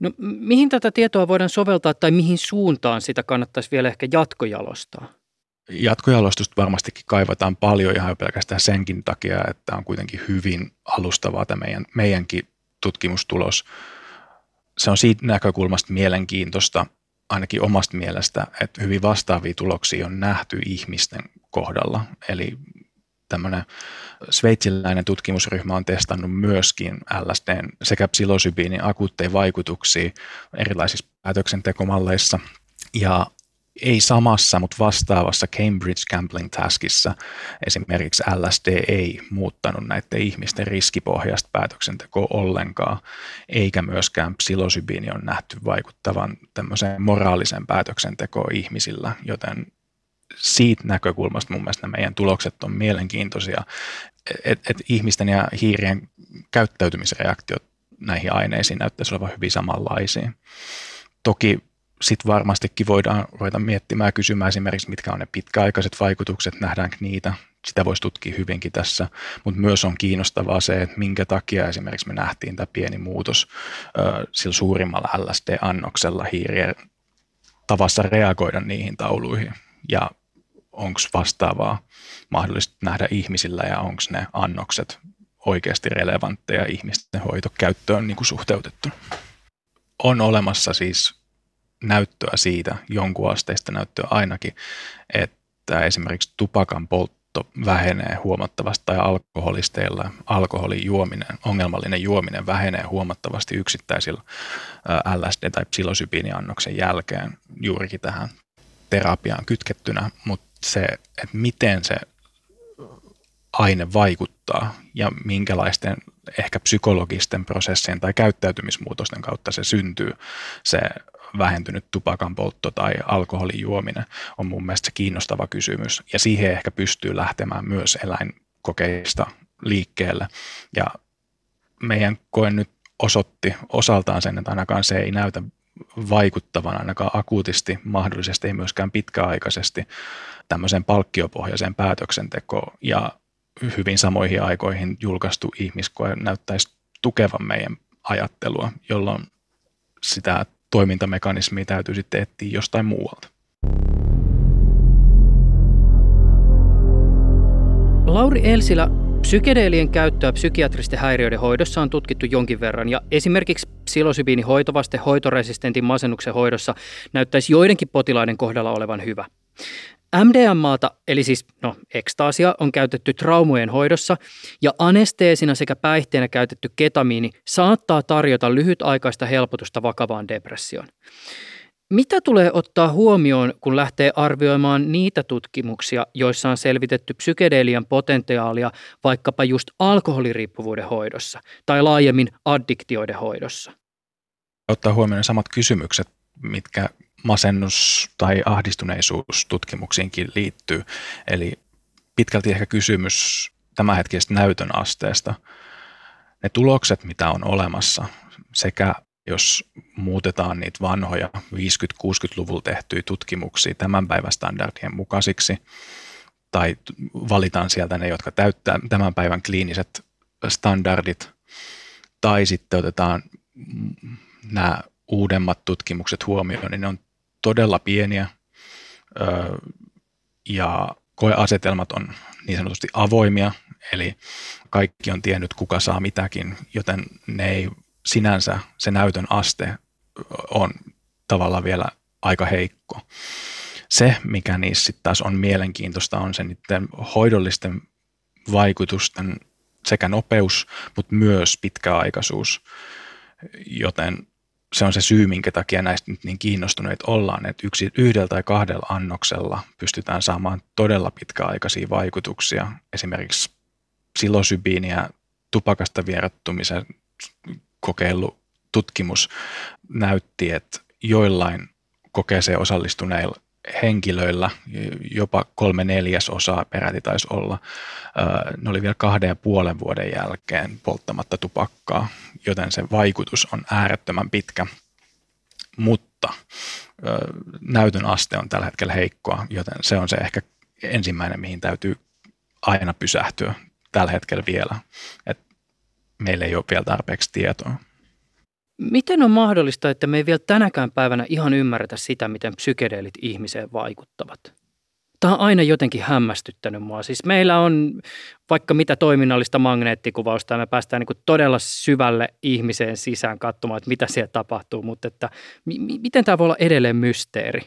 No, mihin tätä tietoa voidaan soveltaa tai mihin suuntaan sitä kannattaisi vielä ehkä jatkojalostaa? Jatkojalostusta varmastikin kaivataan paljon ihan pelkästään senkin takia, että on kuitenkin hyvin alustavaa tämä meidän, meidänkin tutkimustulos. Se on siitä näkökulmasta mielenkiintoista, ainakin omasta mielestä, että hyvin vastaavia tuloksia on nähty ihmisten kohdalla. Eli tämmöinen sveitsiläinen tutkimusryhmä on testannut myöskin LSDn sekä psilosybiinin akuutteja vaikutuksia erilaisissa päätöksentekomalleissa. Ja ei samassa, mutta vastaavassa Cambridge Gambling Taskissa esimerkiksi LSD ei muuttanut näiden ihmisten riskipohjasta päätöksentekoa ollenkaan, eikä myöskään psilosybiini on nähty vaikuttavan tämmöiseen moraaliseen päätöksentekoon ihmisillä, joten siitä näkökulmasta mun mielestä meidän tulokset on mielenkiintoisia, että et ihmisten ja hiirien käyttäytymisreaktiot näihin aineisiin näyttäisi olevan hyvin samanlaisia. Toki sitten varmastikin voidaan ruveta miettimään ja kysymään esimerkiksi, mitkä on ne pitkäaikaiset vaikutukset, nähdäänkö niitä. Sitä voisi tutkia hyvinkin tässä, mutta myös on kiinnostavaa se, että minkä takia esimerkiksi me nähtiin tämä pieni muutos ö, sillä suurimmalla LSD-annoksella hiirien tavassa reagoida niihin tauluihin. Ja onko vastaavaa mahdollista nähdä ihmisillä ja onko ne annokset oikeasti relevantteja ihmisten hoitokäyttöön niin kuin suhteutettu. On olemassa siis näyttöä siitä, jonkun asteista näyttöä ainakin, että esimerkiksi tupakan poltto vähenee huomattavasti tai alkoholisteilla alkoholin juominen, ongelmallinen juominen vähenee huomattavasti yksittäisillä LSD- tai psilosybiiniannoksen jälkeen juurikin tähän terapiaan kytkettynä, mutta se, että miten se aine vaikuttaa ja minkälaisten ehkä psykologisten prosessien tai käyttäytymismuutosten kautta se syntyy, se vähentynyt tupakan poltto tai alkoholin juominen on mun mielestä se kiinnostava kysymys. Ja siihen ehkä pystyy lähtemään myös eläinkokeista liikkeelle. Ja meidän koe nyt osoitti osaltaan sen, että ainakaan se ei näytä vaikuttavan ainakaan akuutisti, mahdollisesti ei myöskään pitkäaikaisesti tämmöiseen palkkiopohjaiseen päätöksentekoon. Ja hyvin samoihin aikoihin julkaistu ihmiskoe näyttäisi tukevan meidän ajattelua, jolloin sitä toimintamekanismia täytyy sitten etsiä jostain muualta. Lauri Elsilä, psykedeelien käyttöä psykiatristen häiriöiden hoidossa on tutkittu jonkin verran ja esimerkiksi psilosybiini hoitovaste hoitoresistentin masennuksen hoidossa näyttäisi joidenkin potilaiden kohdalla olevan hyvä. MDMAta, eli siis no, ekstaasia, on käytetty traumojen hoidossa ja anesteesina sekä päihteenä käytetty ketamiini saattaa tarjota lyhytaikaista helpotusta vakavaan depressioon. Mitä tulee ottaa huomioon, kun lähtee arvioimaan niitä tutkimuksia, joissa on selvitetty psykedelian potentiaalia vaikkapa just alkoholiriippuvuuden hoidossa tai laajemmin addiktioiden hoidossa? Ottaa huomioon samat kysymykset, mitkä masennus- tai ahdistuneisuustutkimuksiinkin liittyy. Eli pitkälti ehkä kysymys tämänhetkisestä näytön asteesta. Ne tulokset, mitä on olemassa, sekä jos muutetaan niitä vanhoja 50-60-luvulla tehtyjä tutkimuksia tämän päivän standardien mukaisiksi, tai valitaan sieltä ne, jotka täyttää tämän päivän kliiniset standardit, tai sitten otetaan nämä uudemmat tutkimukset huomioon, niin ne on todella pieniä ja koeasetelmat on niin sanotusti avoimia, eli kaikki on tiennyt, kuka saa mitäkin, joten ne ei sinänsä, se näytön aste on tavallaan vielä aika heikko. Se, mikä niissä sitten taas on mielenkiintoista, on se niiden hoidollisten vaikutusten sekä nopeus, mutta myös pitkäaikaisuus. Joten se on se syy, minkä takia näistä nyt niin kiinnostuneet ollaan, että yksi, yhdellä tai kahdella annoksella pystytään saamaan todella pitkäaikaisia vaikutuksia. Esimerkiksi silosybiiniä tupakasta vierattumisen kokeilu tutkimus näytti, että joillain kokeeseen osallistuneilla henkilöillä, jopa kolme neljäsosaa peräti taisi olla, ne oli vielä kahden ja puolen vuoden jälkeen polttamatta tupakkaa, joten se vaikutus on äärettömän pitkä, mutta näytön aste on tällä hetkellä heikkoa, joten se on se ehkä ensimmäinen, mihin täytyy aina pysähtyä tällä hetkellä vielä, että meillä ei ole vielä tarpeeksi tietoa. Miten on mahdollista, että me ei vielä tänäkään päivänä ihan ymmärretä sitä, miten psykedeelit ihmiseen vaikuttavat? Tämä on aina jotenkin hämmästyttänyt mua. Siis meillä on vaikka mitä toiminnallista magneettikuvausta ja me päästään niin todella syvälle ihmiseen sisään katsomaan, että mitä siellä tapahtuu, mutta että m- miten tämä voi olla edelleen mysteeri?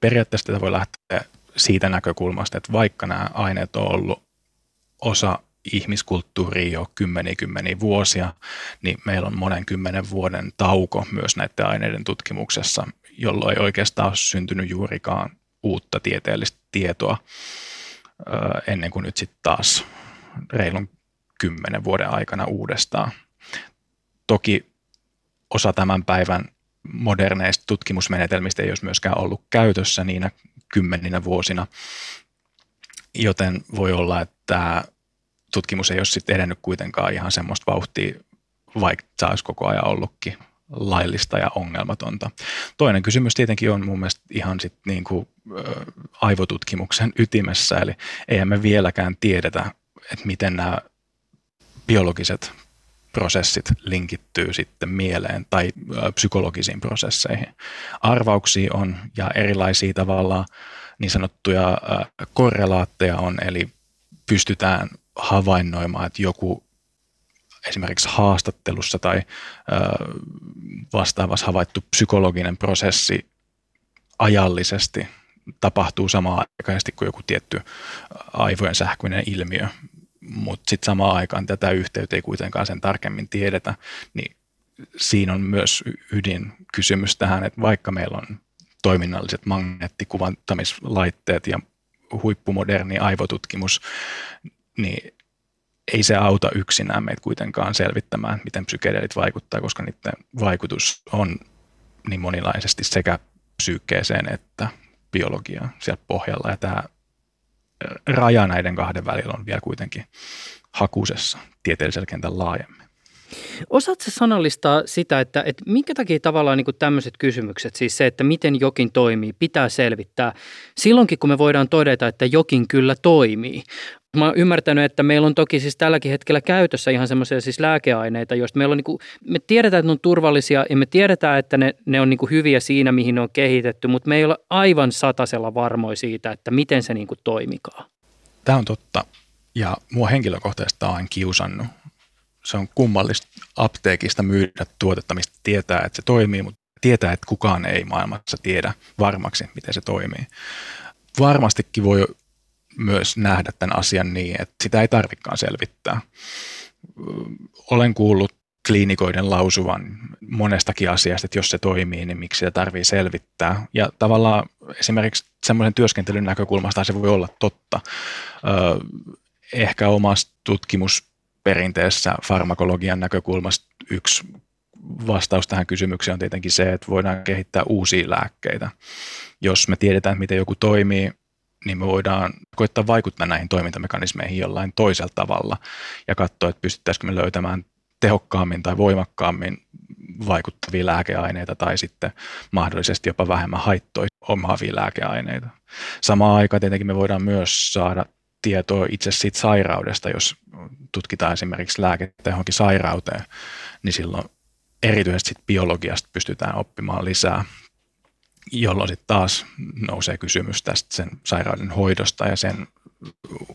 Periaatteessa tätä voi lähteä siitä näkökulmasta, että vaikka nämä aineet on ollut osa ihmiskulttuuriin jo kymmeniä kymmeniä vuosia, niin meillä on monen kymmenen vuoden tauko myös näiden aineiden tutkimuksessa, jolloin ei oikeastaan ole syntynyt juurikaan uutta tieteellistä tietoa ennen kuin nyt sitten taas reilun kymmenen vuoden aikana uudestaan. Toki osa tämän päivän moderneista tutkimusmenetelmistä ei olisi myöskään ollut käytössä niinä kymmeninä vuosina, joten voi olla, että tutkimus ei ole sitten edennyt kuitenkaan ihan semmoista vauhtia, vaikka se olisi koko ajan ollutkin laillista ja ongelmatonta. Toinen kysymys tietenkin on mun mielestä ihan sit niin kuin, ä, aivotutkimuksen ytimessä, eli eihän me vieläkään tiedetä, että miten nämä biologiset prosessit linkittyy sitten mieleen tai ä, psykologisiin prosesseihin. Arvauksia on ja erilaisia tavalla niin sanottuja ä, korrelaatteja on, eli pystytään havainnoimaan, että joku esimerkiksi haastattelussa tai vastaavassa havaittu psykologinen prosessi ajallisesti tapahtuu samaan aikaisesti kuin joku tietty aivojen sähköinen ilmiö, mutta sitten samaan aikaan tätä yhteyttä ei kuitenkaan sen tarkemmin tiedetä, niin siinä on myös ydin kysymys tähän, että vaikka meillä on toiminnalliset magneettikuvantamislaitteet ja huippumoderni aivotutkimus, niin ei se auta yksinään meitä kuitenkaan selvittämään, miten psykedeelit vaikuttaa, koska niiden vaikutus on niin monilaisesti sekä psyykkeeseen että biologiaan siellä pohjalla. Ja tämä raja näiden kahden välillä on vielä kuitenkin hakusessa tieteellisellä kentällä laajemmin. Osaatko sanallistaa sitä, että, että minkä takia tavallaan niin tämmöiset kysymykset, siis se, että miten jokin toimii, pitää selvittää silloinkin, kun me voidaan todeta, että jokin kyllä toimii. Mä oon ymmärtänyt, että meillä on toki siis tälläkin hetkellä käytössä ihan semmoisia siis lääkeaineita, joista meillä on niin kuin, me tiedetään, että ne on turvallisia ja me tiedetään, että ne, ne on niin kuin hyviä siinä, mihin ne on kehitetty, mutta me ei ole aivan satasella varmoja siitä, että miten se niin kuin toimikaa. Tämä on totta ja mua henkilökohtaisesti on kiusannut. Se on kummallista apteekista myydä tuotetta, mistä tietää, että se toimii, mutta tietää, että kukaan ei maailmassa tiedä varmaksi, miten se toimii. Varmastikin voi myös nähdä tämän asian niin, että sitä ei tarvikaan selvittää. Olen kuullut kliinikoiden lausuvan monestakin asiasta, että jos se toimii, niin miksi sitä tarvii selvittää. Ja tavallaan esimerkiksi semmoisen työskentelyn näkökulmasta se voi olla totta. Ehkä omassa tutkimusperinteessä farmakologian näkökulmasta yksi vastaus tähän kysymykseen on tietenkin se, että voidaan kehittää uusia lääkkeitä. Jos me tiedetään, miten joku toimii, niin me voidaan koittaa vaikuttaa näihin toimintamekanismeihin jollain toisella tavalla ja katsoa, että pystyttäisikö me löytämään tehokkaammin tai voimakkaammin vaikuttavia lääkeaineita tai sitten mahdollisesti jopa vähemmän haittoja omaavia lääkeaineita. Samaan aikaan tietenkin me voidaan myös saada tietoa itse siitä sairaudesta, jos tutkitaan esimerkiksi lääkettä johonkin sairauteen, niin silloin erityisesti biologiasta pystytään oppimaan lisää jolloin sitten taas nousee kysymys tästä sen sairauden hoidosta ja sen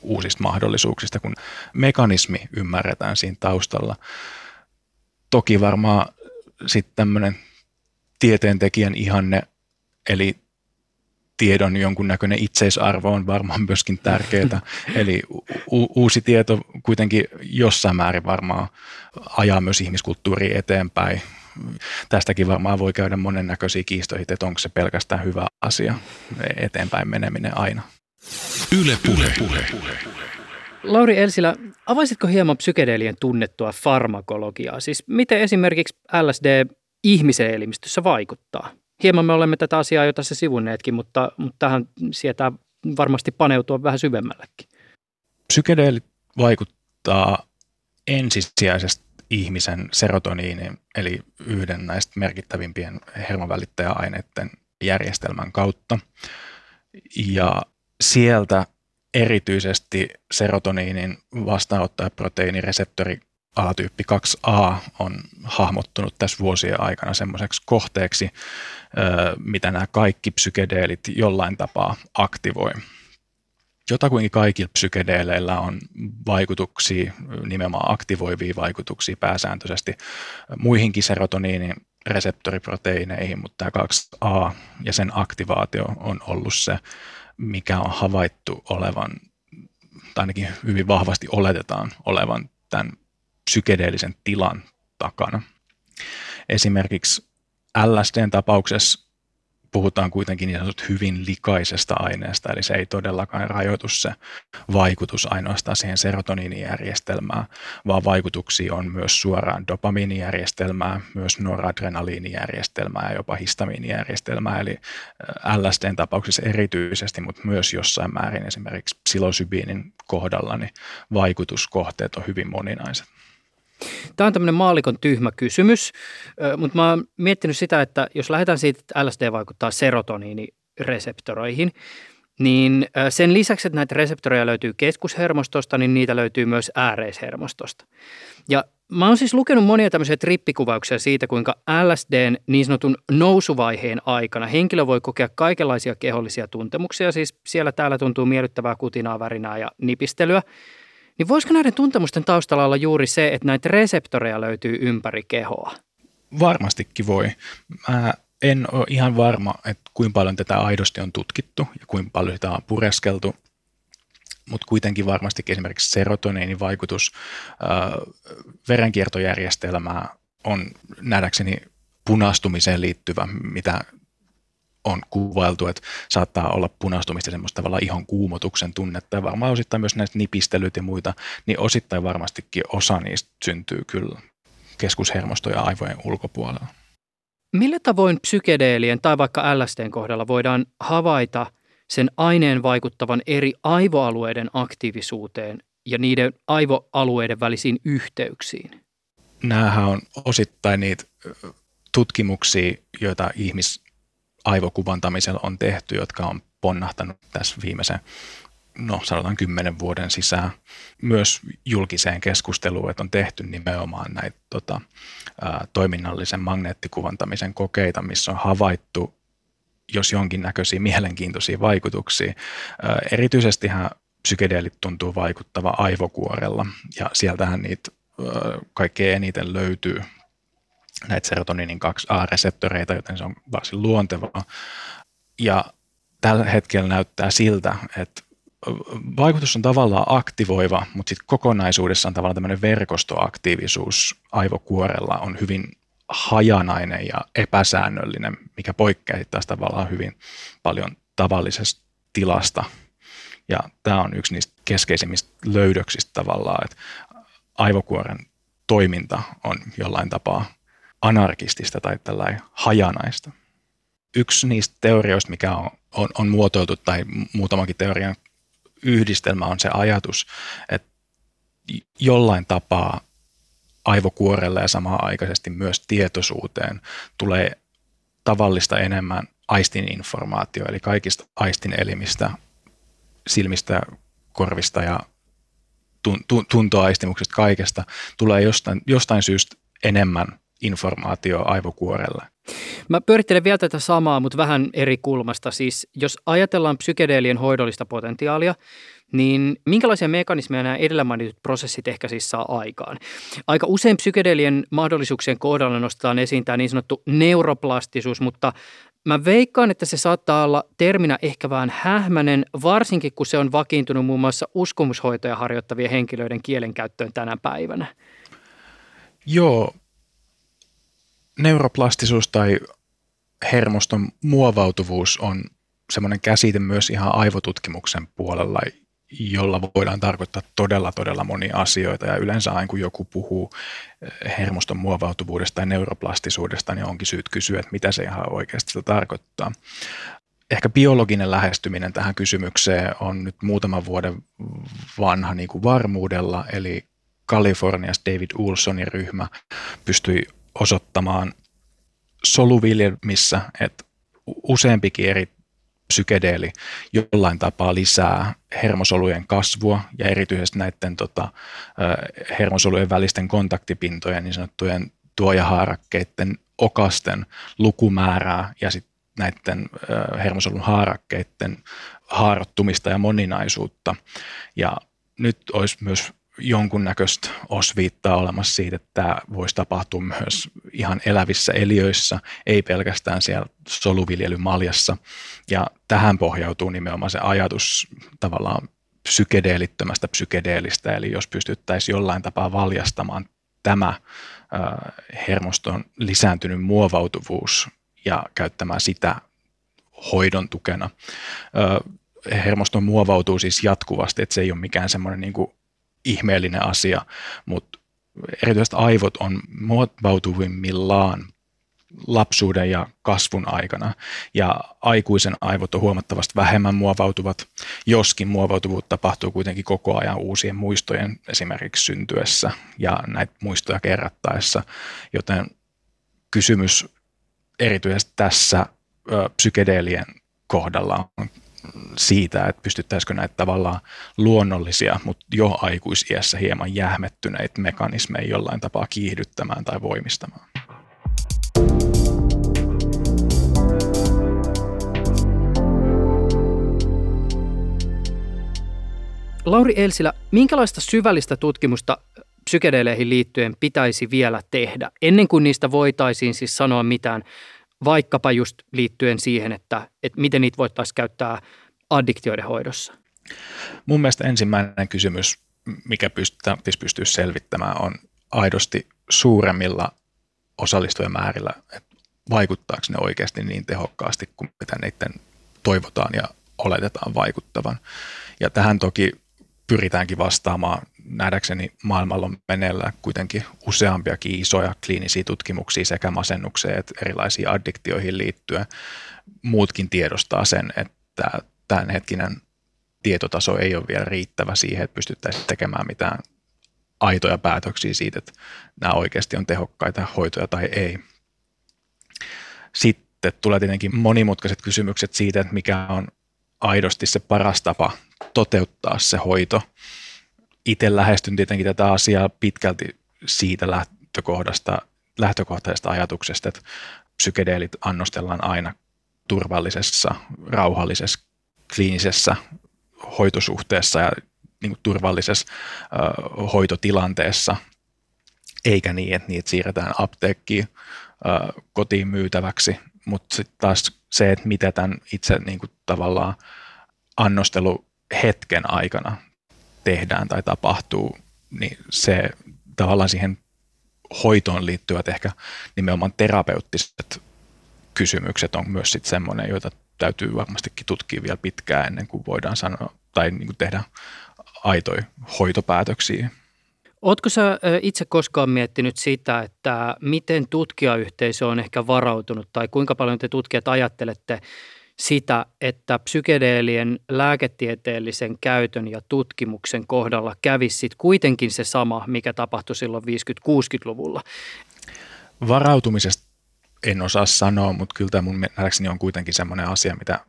uusista mahdollisuuksista, kun mekanismi ymmärretään siinä taustalla. Toki varmaan sitten tämmöinen tieteentekijän ihanne, eli tiedon jonkunnäköinen itseisarvo on varmaan myöskin tärkeää. [LAUGHS] Eli u- uusi tieto kuitenkin jossain määrin varmaan ajaa myös ihmiskulttuuria eteenpäin. Tästäkin varmaan voi käydä monennäköisiä kiistoja, että onko se pelkästään hyvä asia eteenpäin meneminen aina. Yle puhe. puhe. Lauri Elsilä, avaisitko hieman psykedeelien tunnettua farmakologiaa? Siis miten esimerkiksi LSD ihmisen elimistössä vaikuttaa? Hieman me olemme tätä asiaa jo tässä sivunneetkin, mutta, mutta tähän sietää varmasti paneutua vähän syvemmällekin. Psykedeelit vaikuttaa ensisijaisesti ihmisen serotoniinin, eli yhden näistä merkittävimpien hermovälittäjäaineiden järjestelmän kautta. Ja sieltä erityisesti serotoniinin vastaanottajaproteiinireseptori alatyyppi 2a on hahmottunut tässä vuosien aikana semmoiseksi kohteeksi, mitä nämä kaikki psykedeelit jollain tapaa aktivoi. Jotakuinkin kaikilla psykedeeleillä on vaikutuksia, nimenomaan aktivoivia vaikutuksia pääsääntöisesti muihinkin serotoniinin reseptoriproteiineihin, mutta tämä 2a ja sen aktivaatio on ollut se, mikä on havaittu olevan, tai ainakin hyvin vahvasti oletetaan olevan tämän psykedeellisen tilan takana. Esimerkiksi LSDn tapauksessa puhutaan kuitenkin niin sanotut hyvin likaisesta aineesta, eli se ei todellakaan rajoitu se vaikutus ainoastaan siihen serotoniinijärjestelmään, vaan vaikutuksia on myös suoraan dopamiinijärjestelmää, myös noradrenaliinijärjestelmää ja jopa histamiinijärjestelmää, eli LSDn tapauksessa erityisesti, mutta myös jossain määrin esimerkiksi psilosybiinin kohdalla, niin vaikutuskohteet on hyvin moninaiset. Tämä on tämmöinen maalikon tyhmä kysymys, mutta mä oon miettinyt sitä, että jos lähdetään siitä, että LSD vaikuttaa serotoniinireseptoroihin, niin sen lisäksi, että näitä reseptoreja löytyy keskushermostosta, niin niitä löytyy myös ääreishermostosta. Ja mä oon siis lukenut monia tämmöisiä trippikuvauksia siitä, kuinka LSDn niin sanotun nousuvaiheen aikana henkilö voi kokea kaikenlaisia kehollisia tuntemuksia, siis siellä täällä tuntuu miellyttävää kutinaa, värinää ja nipistelyä – niin voisiko näiden tuntemusten taustalla olla juuri se, että näitä reseptoreja löytyy ympäri kehoa? Varmastikin voi. Mä en ole ihan varma, että kuinka paljon tätä aidosti on tutkittu ja kuinka paljon sitä on pureskeltu, mutta kuitenkin varmasti esimerkiksi serotoniinin vaikutus äh, verenkiertojärjestelmää on nähdäkseni punastumiseen liittyvä, mitä on kuvailtu, että saattaa olla punastumista semmoista tavalla ihon kuumotuksen tunnetta ja varmaan osittain myös näistä nipistelyt ja muita, niin osittain varmastikin osa niistä syntyy kyllä keskushermostoja aivojen ulkopuolella. Millä tavoin psykedeelien tai vaikka LSDn kohdalla voidaan havaita sen aineen vaikuttavan eri aivoalueiden aktiivisuuteen ja niiden aivoalueiden välisiin yhteyksiin? Nämähän on osittain niitä tutkimuksia, joita ihmis, aivokuvantamisella on tehty, jotka on ponnahtanut tässä viimeisen no sanotaan kymmenen vuoden sisään myös julkiseen keskusteluun, että on tehty nimenomaan näitä tota, ä, toiminnallisen magneettikuvantamisen kokeita, missä on havaittu jos jonkinnäköisiä mielenkiintoisia vaikutuksia. Ä, erityisestihän psykedeelit tuntuu vaikuttava aivokuorella ja sieltähän niitä kaikkein eniten löytyy näitä serotoniinin 2A-reseptoreita, joten se on varsin luontevaa. Ja tällä hetkellä näyttää siltä, että vaikutus on tavallaan aktivoiva, mutta sitten kokonaisuudessaan tavallaan tämmöinen verkostoaktiivisuus aivokuorella on hyvin hajanainen ja epäsäännöllinen, mikä poikkeaa taas tavallaan hyvin paljon tavallisesta tilasta. Ja tämä on yksi niistä keskeisimmistä löydöksistä tavallaan, että aivokuoren toiminta on jollain tapaa anarkistista tai tällainen hajanaista. Yksi niistä teorioista, mikä on, on, on muotoiltu tai muutamankin teorian yhdistelmä on se ajatus, että jollain tapaa aivokuorelle ja samaan aikaisesti myös tietoisuuteen tulee tavallista enemmän aistin informaatio, eli kaikista aistin elimistä, silmistä, korvista ja tuntoaistimuksesta kaikesta tulee jostain, jostain syystä enemmän informaatio aivokuorelle. Mä pyörittelen vielä tätä samaa, mutta vähän eri kulmasta. Siis jos ajatellaan psykedeelien hoidollista potentiaalia, niin minkälaisia mekanismeja nämä edellä mainitut prosessit ehkä siis saa aikaan? Aika usein psykedeelien mahdollisuuksien kohdalla nostetaan esiin tämä niin sanottu neuroplastisuus, mutta Mä veikkaan, että se saattaa olla terminä ehkä vähän hähmäinen, varsinkin kun se on vakiintunut muun muassa uskomushoitoja harjoittavien henkilöiden kielenkäyttöön tänä päivänä. Joo, neuroplastisuus tai hermoston muovautuvuus on semmoinen käsite myös ihan aivotutkimuksen puolella, jolla voidaan tarkoittaa todella, todella monia asioita. Ja yleensä aina kun joku puhuu eh, hermoston muovautuvuudesta tai neuroplastisuudesta, niin onkin syyt kysyä, että mitä se ihan oikeasti sitä tarkoittaa. Ehkä biologinen lähestyminen tähän kysymykseen on nyt muutaman vuoden vanha niin kuin varmuudella, eli Kaliforniassa David Ulsonin ryhmä pystyi osoittamaan soluviljelmissä, että useampikin eri psykedeeli jollain tapaa lisää hermosolujen kasvua ja erityisesti näiden tota, hermosolujen välisten kontaktipintojen, niin sanottujen tuojahaarakkeiden okasten lukumäärää ja sitten näiden hermosolun haarakkeiden haarottumista ja moninaisuutta. Ja nyt olisi myös jonkunnäköistä osviittaa olemassa siitä, että tämä voisi tapahtua myös ihan elävissä eliöissä, ei pelkästään siellä soluviljelymaljassa. Ja tähän pohjautuu nimenomaan se ajatus tavallaan psykedeelittömästä psykedeelistä, eli jos pystyttäisiin jollain tapaa valjastamaan tämä hermoston lisääntynyt muovautuvuus ja käyttämään sitä hoidon tukena. Hermoston muovautuu siis jatkuvasti, että se ei ole mikään semmoinen niin ihmeellinen asia, mutta erityisesti aivot on muovautuvimmillaan lapsuuden ja kasvun aikana. Ja aikuisen aivot on huomattavasti vähemmän muovautuvat, joskin muovautuvuutta tapahtuu kuitenkin koko ajan uusien muistojen esimerkiksi syntyessä ja näitä muistoja kerrattaessa. Joten kysymys erityisesti tässä psykedeelien kohdalla on siitä, että pystyttäisikö näitä tavallaan luonnollisia, mutta jo aikuisiässä hieman jähmettyneitä mekanismeja jollain tapaa kiihdyttämään tai voimistamaan. Lauri Elsilä, minkälaista syvällistä tutkimusta psykedeleihin liittyen pitäisi vielä tehdä, ennen kuin niistä voitaisiin siis sanoa mitään vaikkapa just liittyen siihen, että, että miten niitä voitaisiin käyttää addiktioiden hoidossa? Mun mielestä ensimmäinen kysymys, mikä pitäisi pystyä selvittämään, on aidosti suuremmilla osallistujamäärillä, että vaikuttaako ne oikeasti niin tehokkaasti kuin mitä niiden toivotaan ja oletetaan vaikuttavan. Ja tähän toki pyritäänkin vastaamaan. Nähdäkseni maailmalla on meneillä kuitenkin useampiakin isoja kliinisiä tutkimuksia sekä masennukseen että erilaisiin addiktioihin liittyen. Muutkin tiedostaa sen, että tämänhetkinen tietotaso ei ole vielä riittävä siihen, että pystyttäisiin tekemään mitään aitoja päätöksiä siitä, että nämä oikeasti on tehokkaita hoitoja tai ei. Sitten tulee tietenkin monimutkaiset kysymykset siitä, että mikä on aidosti se paras tapa toteuttaa se hoito. Itse lähestyn tietenkin tätä asiaa pitkälti siitä lähtökohdasta, lähtökohtaisesta ajatuksesta, että psykedeelit annostellaan aina turvallisessa, rauhallisessa, kliinisessä hoitosuhteessa ja niin kuin turvallisessa ö, hoitotilanteessa, eikä niin, että niitä siirretään apteekkiin ö, kotiin myytäväksi. Mutta sitten taas se, että mitä tämän itse niin kuin tavallaan annostelu hetken aikana tehdään tai tapahtuu, niin se tavallaan siihen hoitoon liittyvät ehkä nimenomaan terapeuttiset kysymykset on myös sitten semmoinen, joita täytyy varmastikin tutkia vielä pitkään ennen kuin voidaan sanoa tai niin kuin tehdä aitoja hoitopäätöksiä. Oletko sä itse koskaan miettinyt sitä, että miten tutkijayhteisö on ehkä varautunut tai kuinka paljon te tutkijat ajattelette sitä, että psykedeelien lääketieteellisen käytön ja tutkimuksen kohdalla kävisi sit kuitenkin se sama, mikä tapahtui silloin 50-60-luvulla? Varautumisesta en osaa sanoa, mutta kyllä tämä mun nähdäkseni on kuitenkin sellainen asia, mitä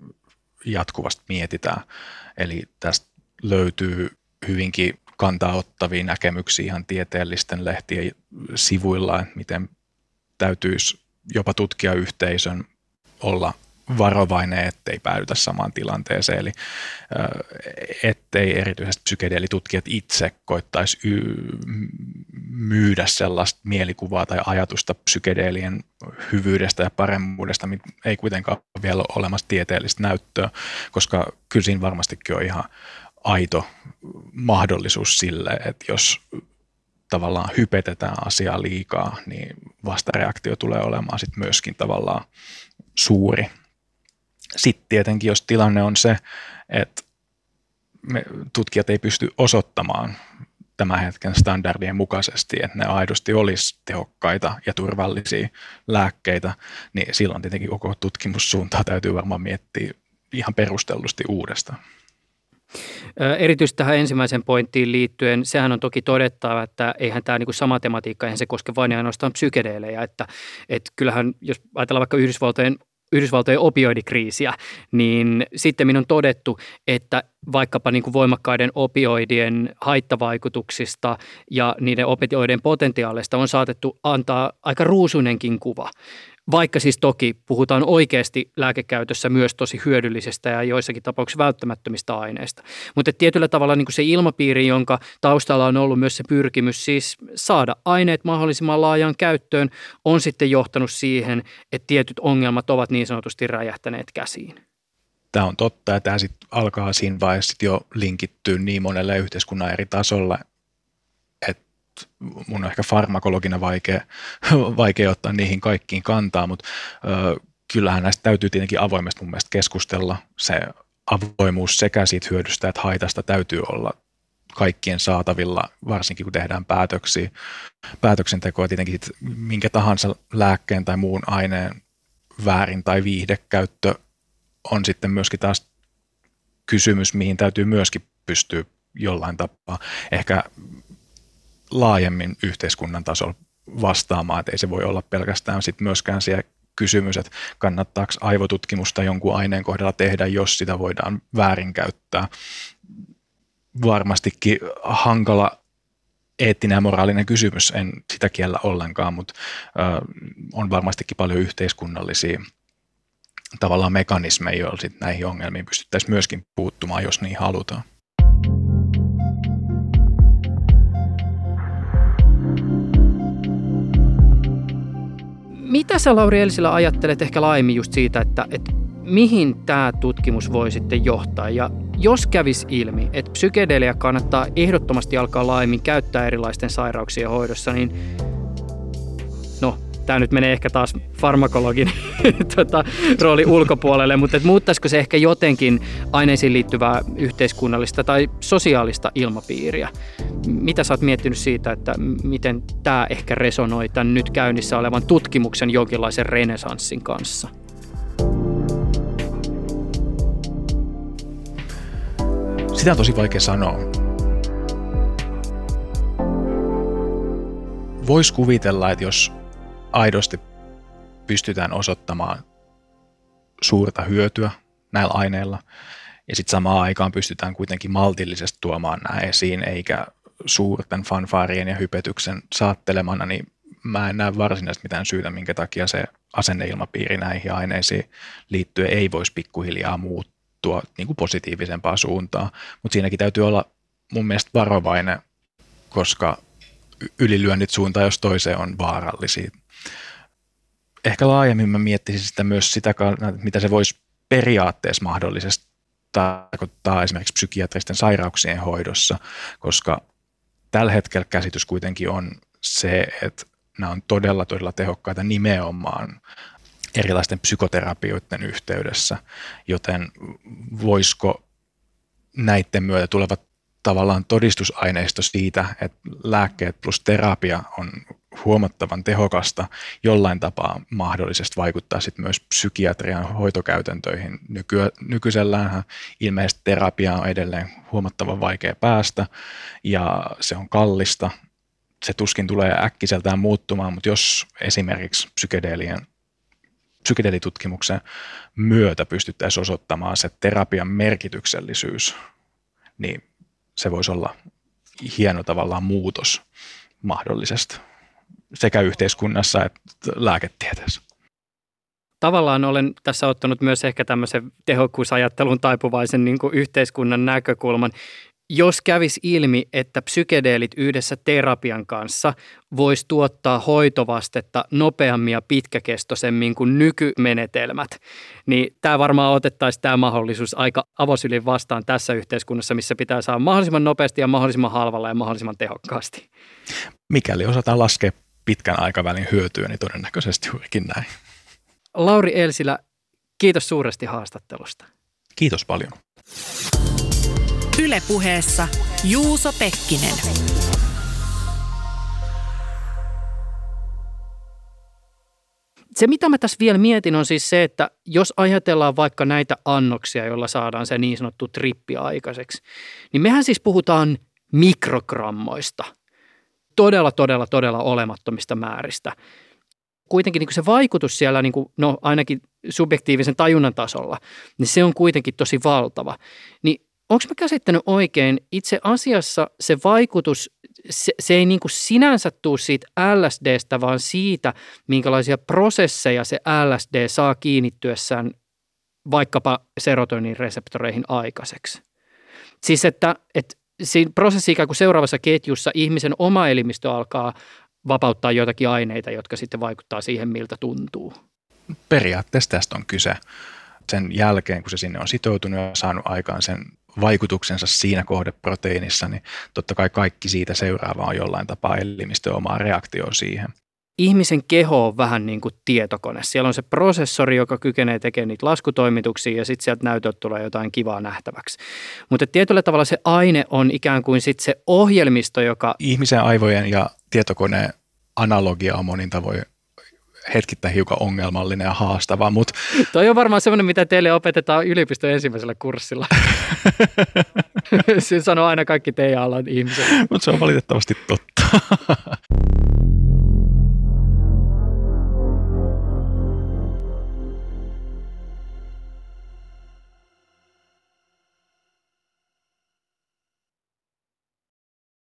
jatkuvasti mietitään. Eli tästä löytyy hyvinkin kantaa ottavia näkemyksiä ihan tieteellisten lehtien sivuilla, että miten täytyisi jopa tutkijayhteisön olla varovainen, ettei päädytä samaan tilanteeseen. Eli ettei erityisesti psykedeelitutkijat itse koittaisi myydä sellaista mielikuvaa tai ajatusta psykedeelien hyvyydestä ja paremmuudesta, mitä ei kuitenkaan vielä ole olemassa tieteellistä näyttöä, koska kyllä siinä varmastikin on ihan aito mahdollisuus sille, että jos tavallaan hypetetään asiaa liikaa, niin vastareaktio tulee olemaan sitten myöskin tavallaan suuri. Sitten tietenkin, jos tilanne on se, että me tutkijat ei pysty osoittamaan tämän hetken standardien mukaisesti, että ne aidosti olisi tehokkaita ja turvallisia lääkkeitä, niin silloin tietenkin koko tutkimussuuntaa täytyy varmaan miettiä ihan perustellusti uudestaan. Erityisesti tähän ensimmäiseen pointtiin liittyen, sehän on toki todettava, että eihän tämä niin sama tematiikka, eihän se koske vain ja ainoastaan psykedeelejä, että, että kyllähän jos ajatellaan vaikka Yhdysvaltojen Yhdysvaltojen opioidikriisiä, niin sitten minun on todettu, että vaikkapa niin kuin voimakkaiden opioidien haittavaikutuksista ja niiden opioidien potentiaalista on saatettu antaa aika ruusuinenkin kuva. Vaikka siis toki puhutaan oikeasti lääkekäytössä myös tosi hyödyllisestä ja joissakin tapauksissa välttämättömistä aineista. Mutta tietyllä tavalla niin kuin se ilmapiiri, jonka taustalla on ollut myös se pyrkimys siis saada aineet mahdollisimman laajaan käyttöön, on sitten johtanut siihen, että tietyt ongelmat ovat niin sanotusti räjähtäneet käsiin. Tämä on totta ja tämä sitten alkaa siinä vaiheessa jo linkittyä niin monelle yhteiskunnan eri tasolla, mun on ehkä farmakologina vaikea, [LAUGHS] vaikea ottaa niihin kaikkiin kantaa, mutta ö, kyllähän näistä täytyy tietenkin avoimesti mun mielestä keskustella. Se avoimuus sekä siitä hyödystä että haitasta täytyy olla kaikkien saatavilla, varsinkin kun tehdään päätöksiä. Päätöksentekoa tietenkin sit minkä tahansa lääkkeen tai muun aineen väärin tai viihdekäyttö on sitten myöskin taas kysymys, mihin täytyy myöskin pystyä jollain tapaa ehkä laajemmin yhteiskunnan tasolla vastaamaan, että ei se voi olla pelkästään sit myöskään siellä kysymys, että kannattaako aivotutkimusta jonkun aineen kohdalla tehdä, jos sitä voidaan väärinkäyttää. Varmastikin hankala eettinen ja moraalinen kysymys, en sitä kiellä ollenkaan, mutta on varmastikin paljon yhteiskunnallisia tavallaan mekanismeja, joilla sit näihin ongelmiin pystyttäisiin myöskin puuttumaan, jos niin halutaan. Mitä sä Lauri Elsilä ajattelet ehkä laajemmin just siitä, että, että mihin tämä tutkimus voi sitten johtaa? Ja jos kävis ilmi, että psykedelia kannattaa ehdottomasti alkaa laajemmin käyttää erilaisten sairauksien hoidossa, niin tämä nyt menee ehkä taas farmakologin [LAUGHS] tota, rooli ulkopuolelle, mutta et muuttaisiko se ehkä jotenkin aineisiin liittyvää yhteiskunnallista tai sosiaalista ilmapiiriä? Mitä sä oot miettinyt siitä, että miten tämä ehkä resonoi tämän nyt käynnissä olevan tutkimuksen jonkinlaisen renesanssin kanssa? Sitä on tosi vaikea sanoa. Voisi kuvitella, että jos aidosti pystytään osoittamaan suurta hyötyä näillä aineilla, ja sitten samaan aikaan pystytään kuitenkin maltillisesti tuomaan nämä esiin, eikä suurten fanfaarien ja hypetyksen saattelemana, niin mä en näe varsinaisesti mitään syytä, minkä takia se asenneilmapiiri näihin aineisiin liittyen ei voisi pikkuhiljaa muuttua niin kuin positiivisempaan suuntaan. Mutta siinäkin täytyy olla mun mielestä varovainen, koska ylilyönnit suuntaan jos toiseen on vaarallisia. Ehkä laajemmin mä miettisin sitä myös sitä, mitä se voisi periaatteessa mahdollisesti tarkoittaa esimerkiksi psykiatristen sairauksien hoidossa, koska tällä hetkellä käsitys kuitenkin on se, että nämä on todella, todella tehokkaita nimenomaan erilaisten psykoterapioiden yhteydessä, joten voisiko näiden myötä tulevat tavallaan todistusaineisto siitä, että lääkkeet plus terapia on huomattavan tehokasta jollain tapaa mahdollisesti vaikuttaa sitten myös psykiatrian hoitokäytäntöihin. Nyky, nykyisellään ilmeisesti terapia on edelleen huomattavan vaikea päästä ja se on kallista. Se tuskin tulee äkkiseltään muuttumaan, mutta jos esimerkiksi psykedeelien psykedelitutkimuksen myötä pystyttäisiin osoittamaan se terapian merkityksellisyys, niin se voisi olla hieno tavallaan muutos mahdollisesti sekä yhteiskunnassa että lääketieteessä. tavallaan olen tässä ottanut myös ehkä tämmöisen tehokkuusajattelun taipuvaisen niin kuin yhteiskunnan näkökulman. Jos kävisi ilmi, että psykedeelit yhdessä terapian kanssa voisi tuottaa hoitovastetta nopeammin ja pitkäkestoisemmin kuin nykymenetelmät, niin tämä varmaan otettaisiin tämä mahdollisuus aika avosylin vastaan tässä yhteiskunnassa, missä pitää saada mahdollisimman nopeasti ja mahdollisimman halvalla ja mahdollisimman tehokkaasti. Mikäli osataan laskea pitkän aikavälin hyötyä, niin todennäköisesti juurikin näin. Lauri Elsilä, kiitos suuresti haastattelusta. Kiitos paljon. Ylepuheessa Juuso Pekkinen. Se, mitä mä tässä vielä mietin, on siis se, että jos ajatellaan vaikka näitä annoksia, joilla saadaan se niin sanottu trippi aikaiseksi, niin mehän siis puhutaan mikrogrammoista. Todella, todella, todella olemattomista määristä. Kuitenkin niin se vaikutus siellä, niin kuin, no ainakin subjektiivisen tajunnan tasolla, niin se on kuitenkin tosi valtava. Niin onko mä käsittänyt oikein, itse asiassa se vaikutus, se, se ei niin kuin sinänsä tule siitä LSDstä, vaan siitä, minkälaisia prosesseja se LSD saa kiinnittyessään vaikkapa serotonin reseptoreihin aikaiseksi. Siis että, että siinä prosessi ikään kuin seuraavassa ketjussa ihmisen oma elimistö alkaa vapauttaa joitakin aineita, jotka sitten vaikuttaa siihen, miltä tuntuu. Periaatteessa tästä on kyse. Sen jälkeen, kun se sinne on sitoutunut ja saanut aikaan sen vaikutuksensa siinä kohdeproteiinissa, niin totta kai kaikki siitä seuraava on jollain tapaa elimistö omaa reaktio siihen. Ihmisen keho on vähän niin kuin tietokone. Siellä on se prosessori, joka kykenee tekemään niitä laskutoimituksia ja sitten sieltä näytöt tulee jotain kivaa nähtäväksi. Mutta tietyllä tavalla se aine on ikään kuin sitten se ohjelmisto, joka... Ihmisen aivojen ja tietokoneen analogia on monin tavoin hetkittäin hiukan ongelmallinen ja haastava. Mutta... Toi on varmaan semmoinen, mitä teille opetetaan yliopiston ensimmäisellä kurssilla. [LAUGHS] se sanoo aina kaikki teidän alan ihmiset. mutta se on valitettavasti totta.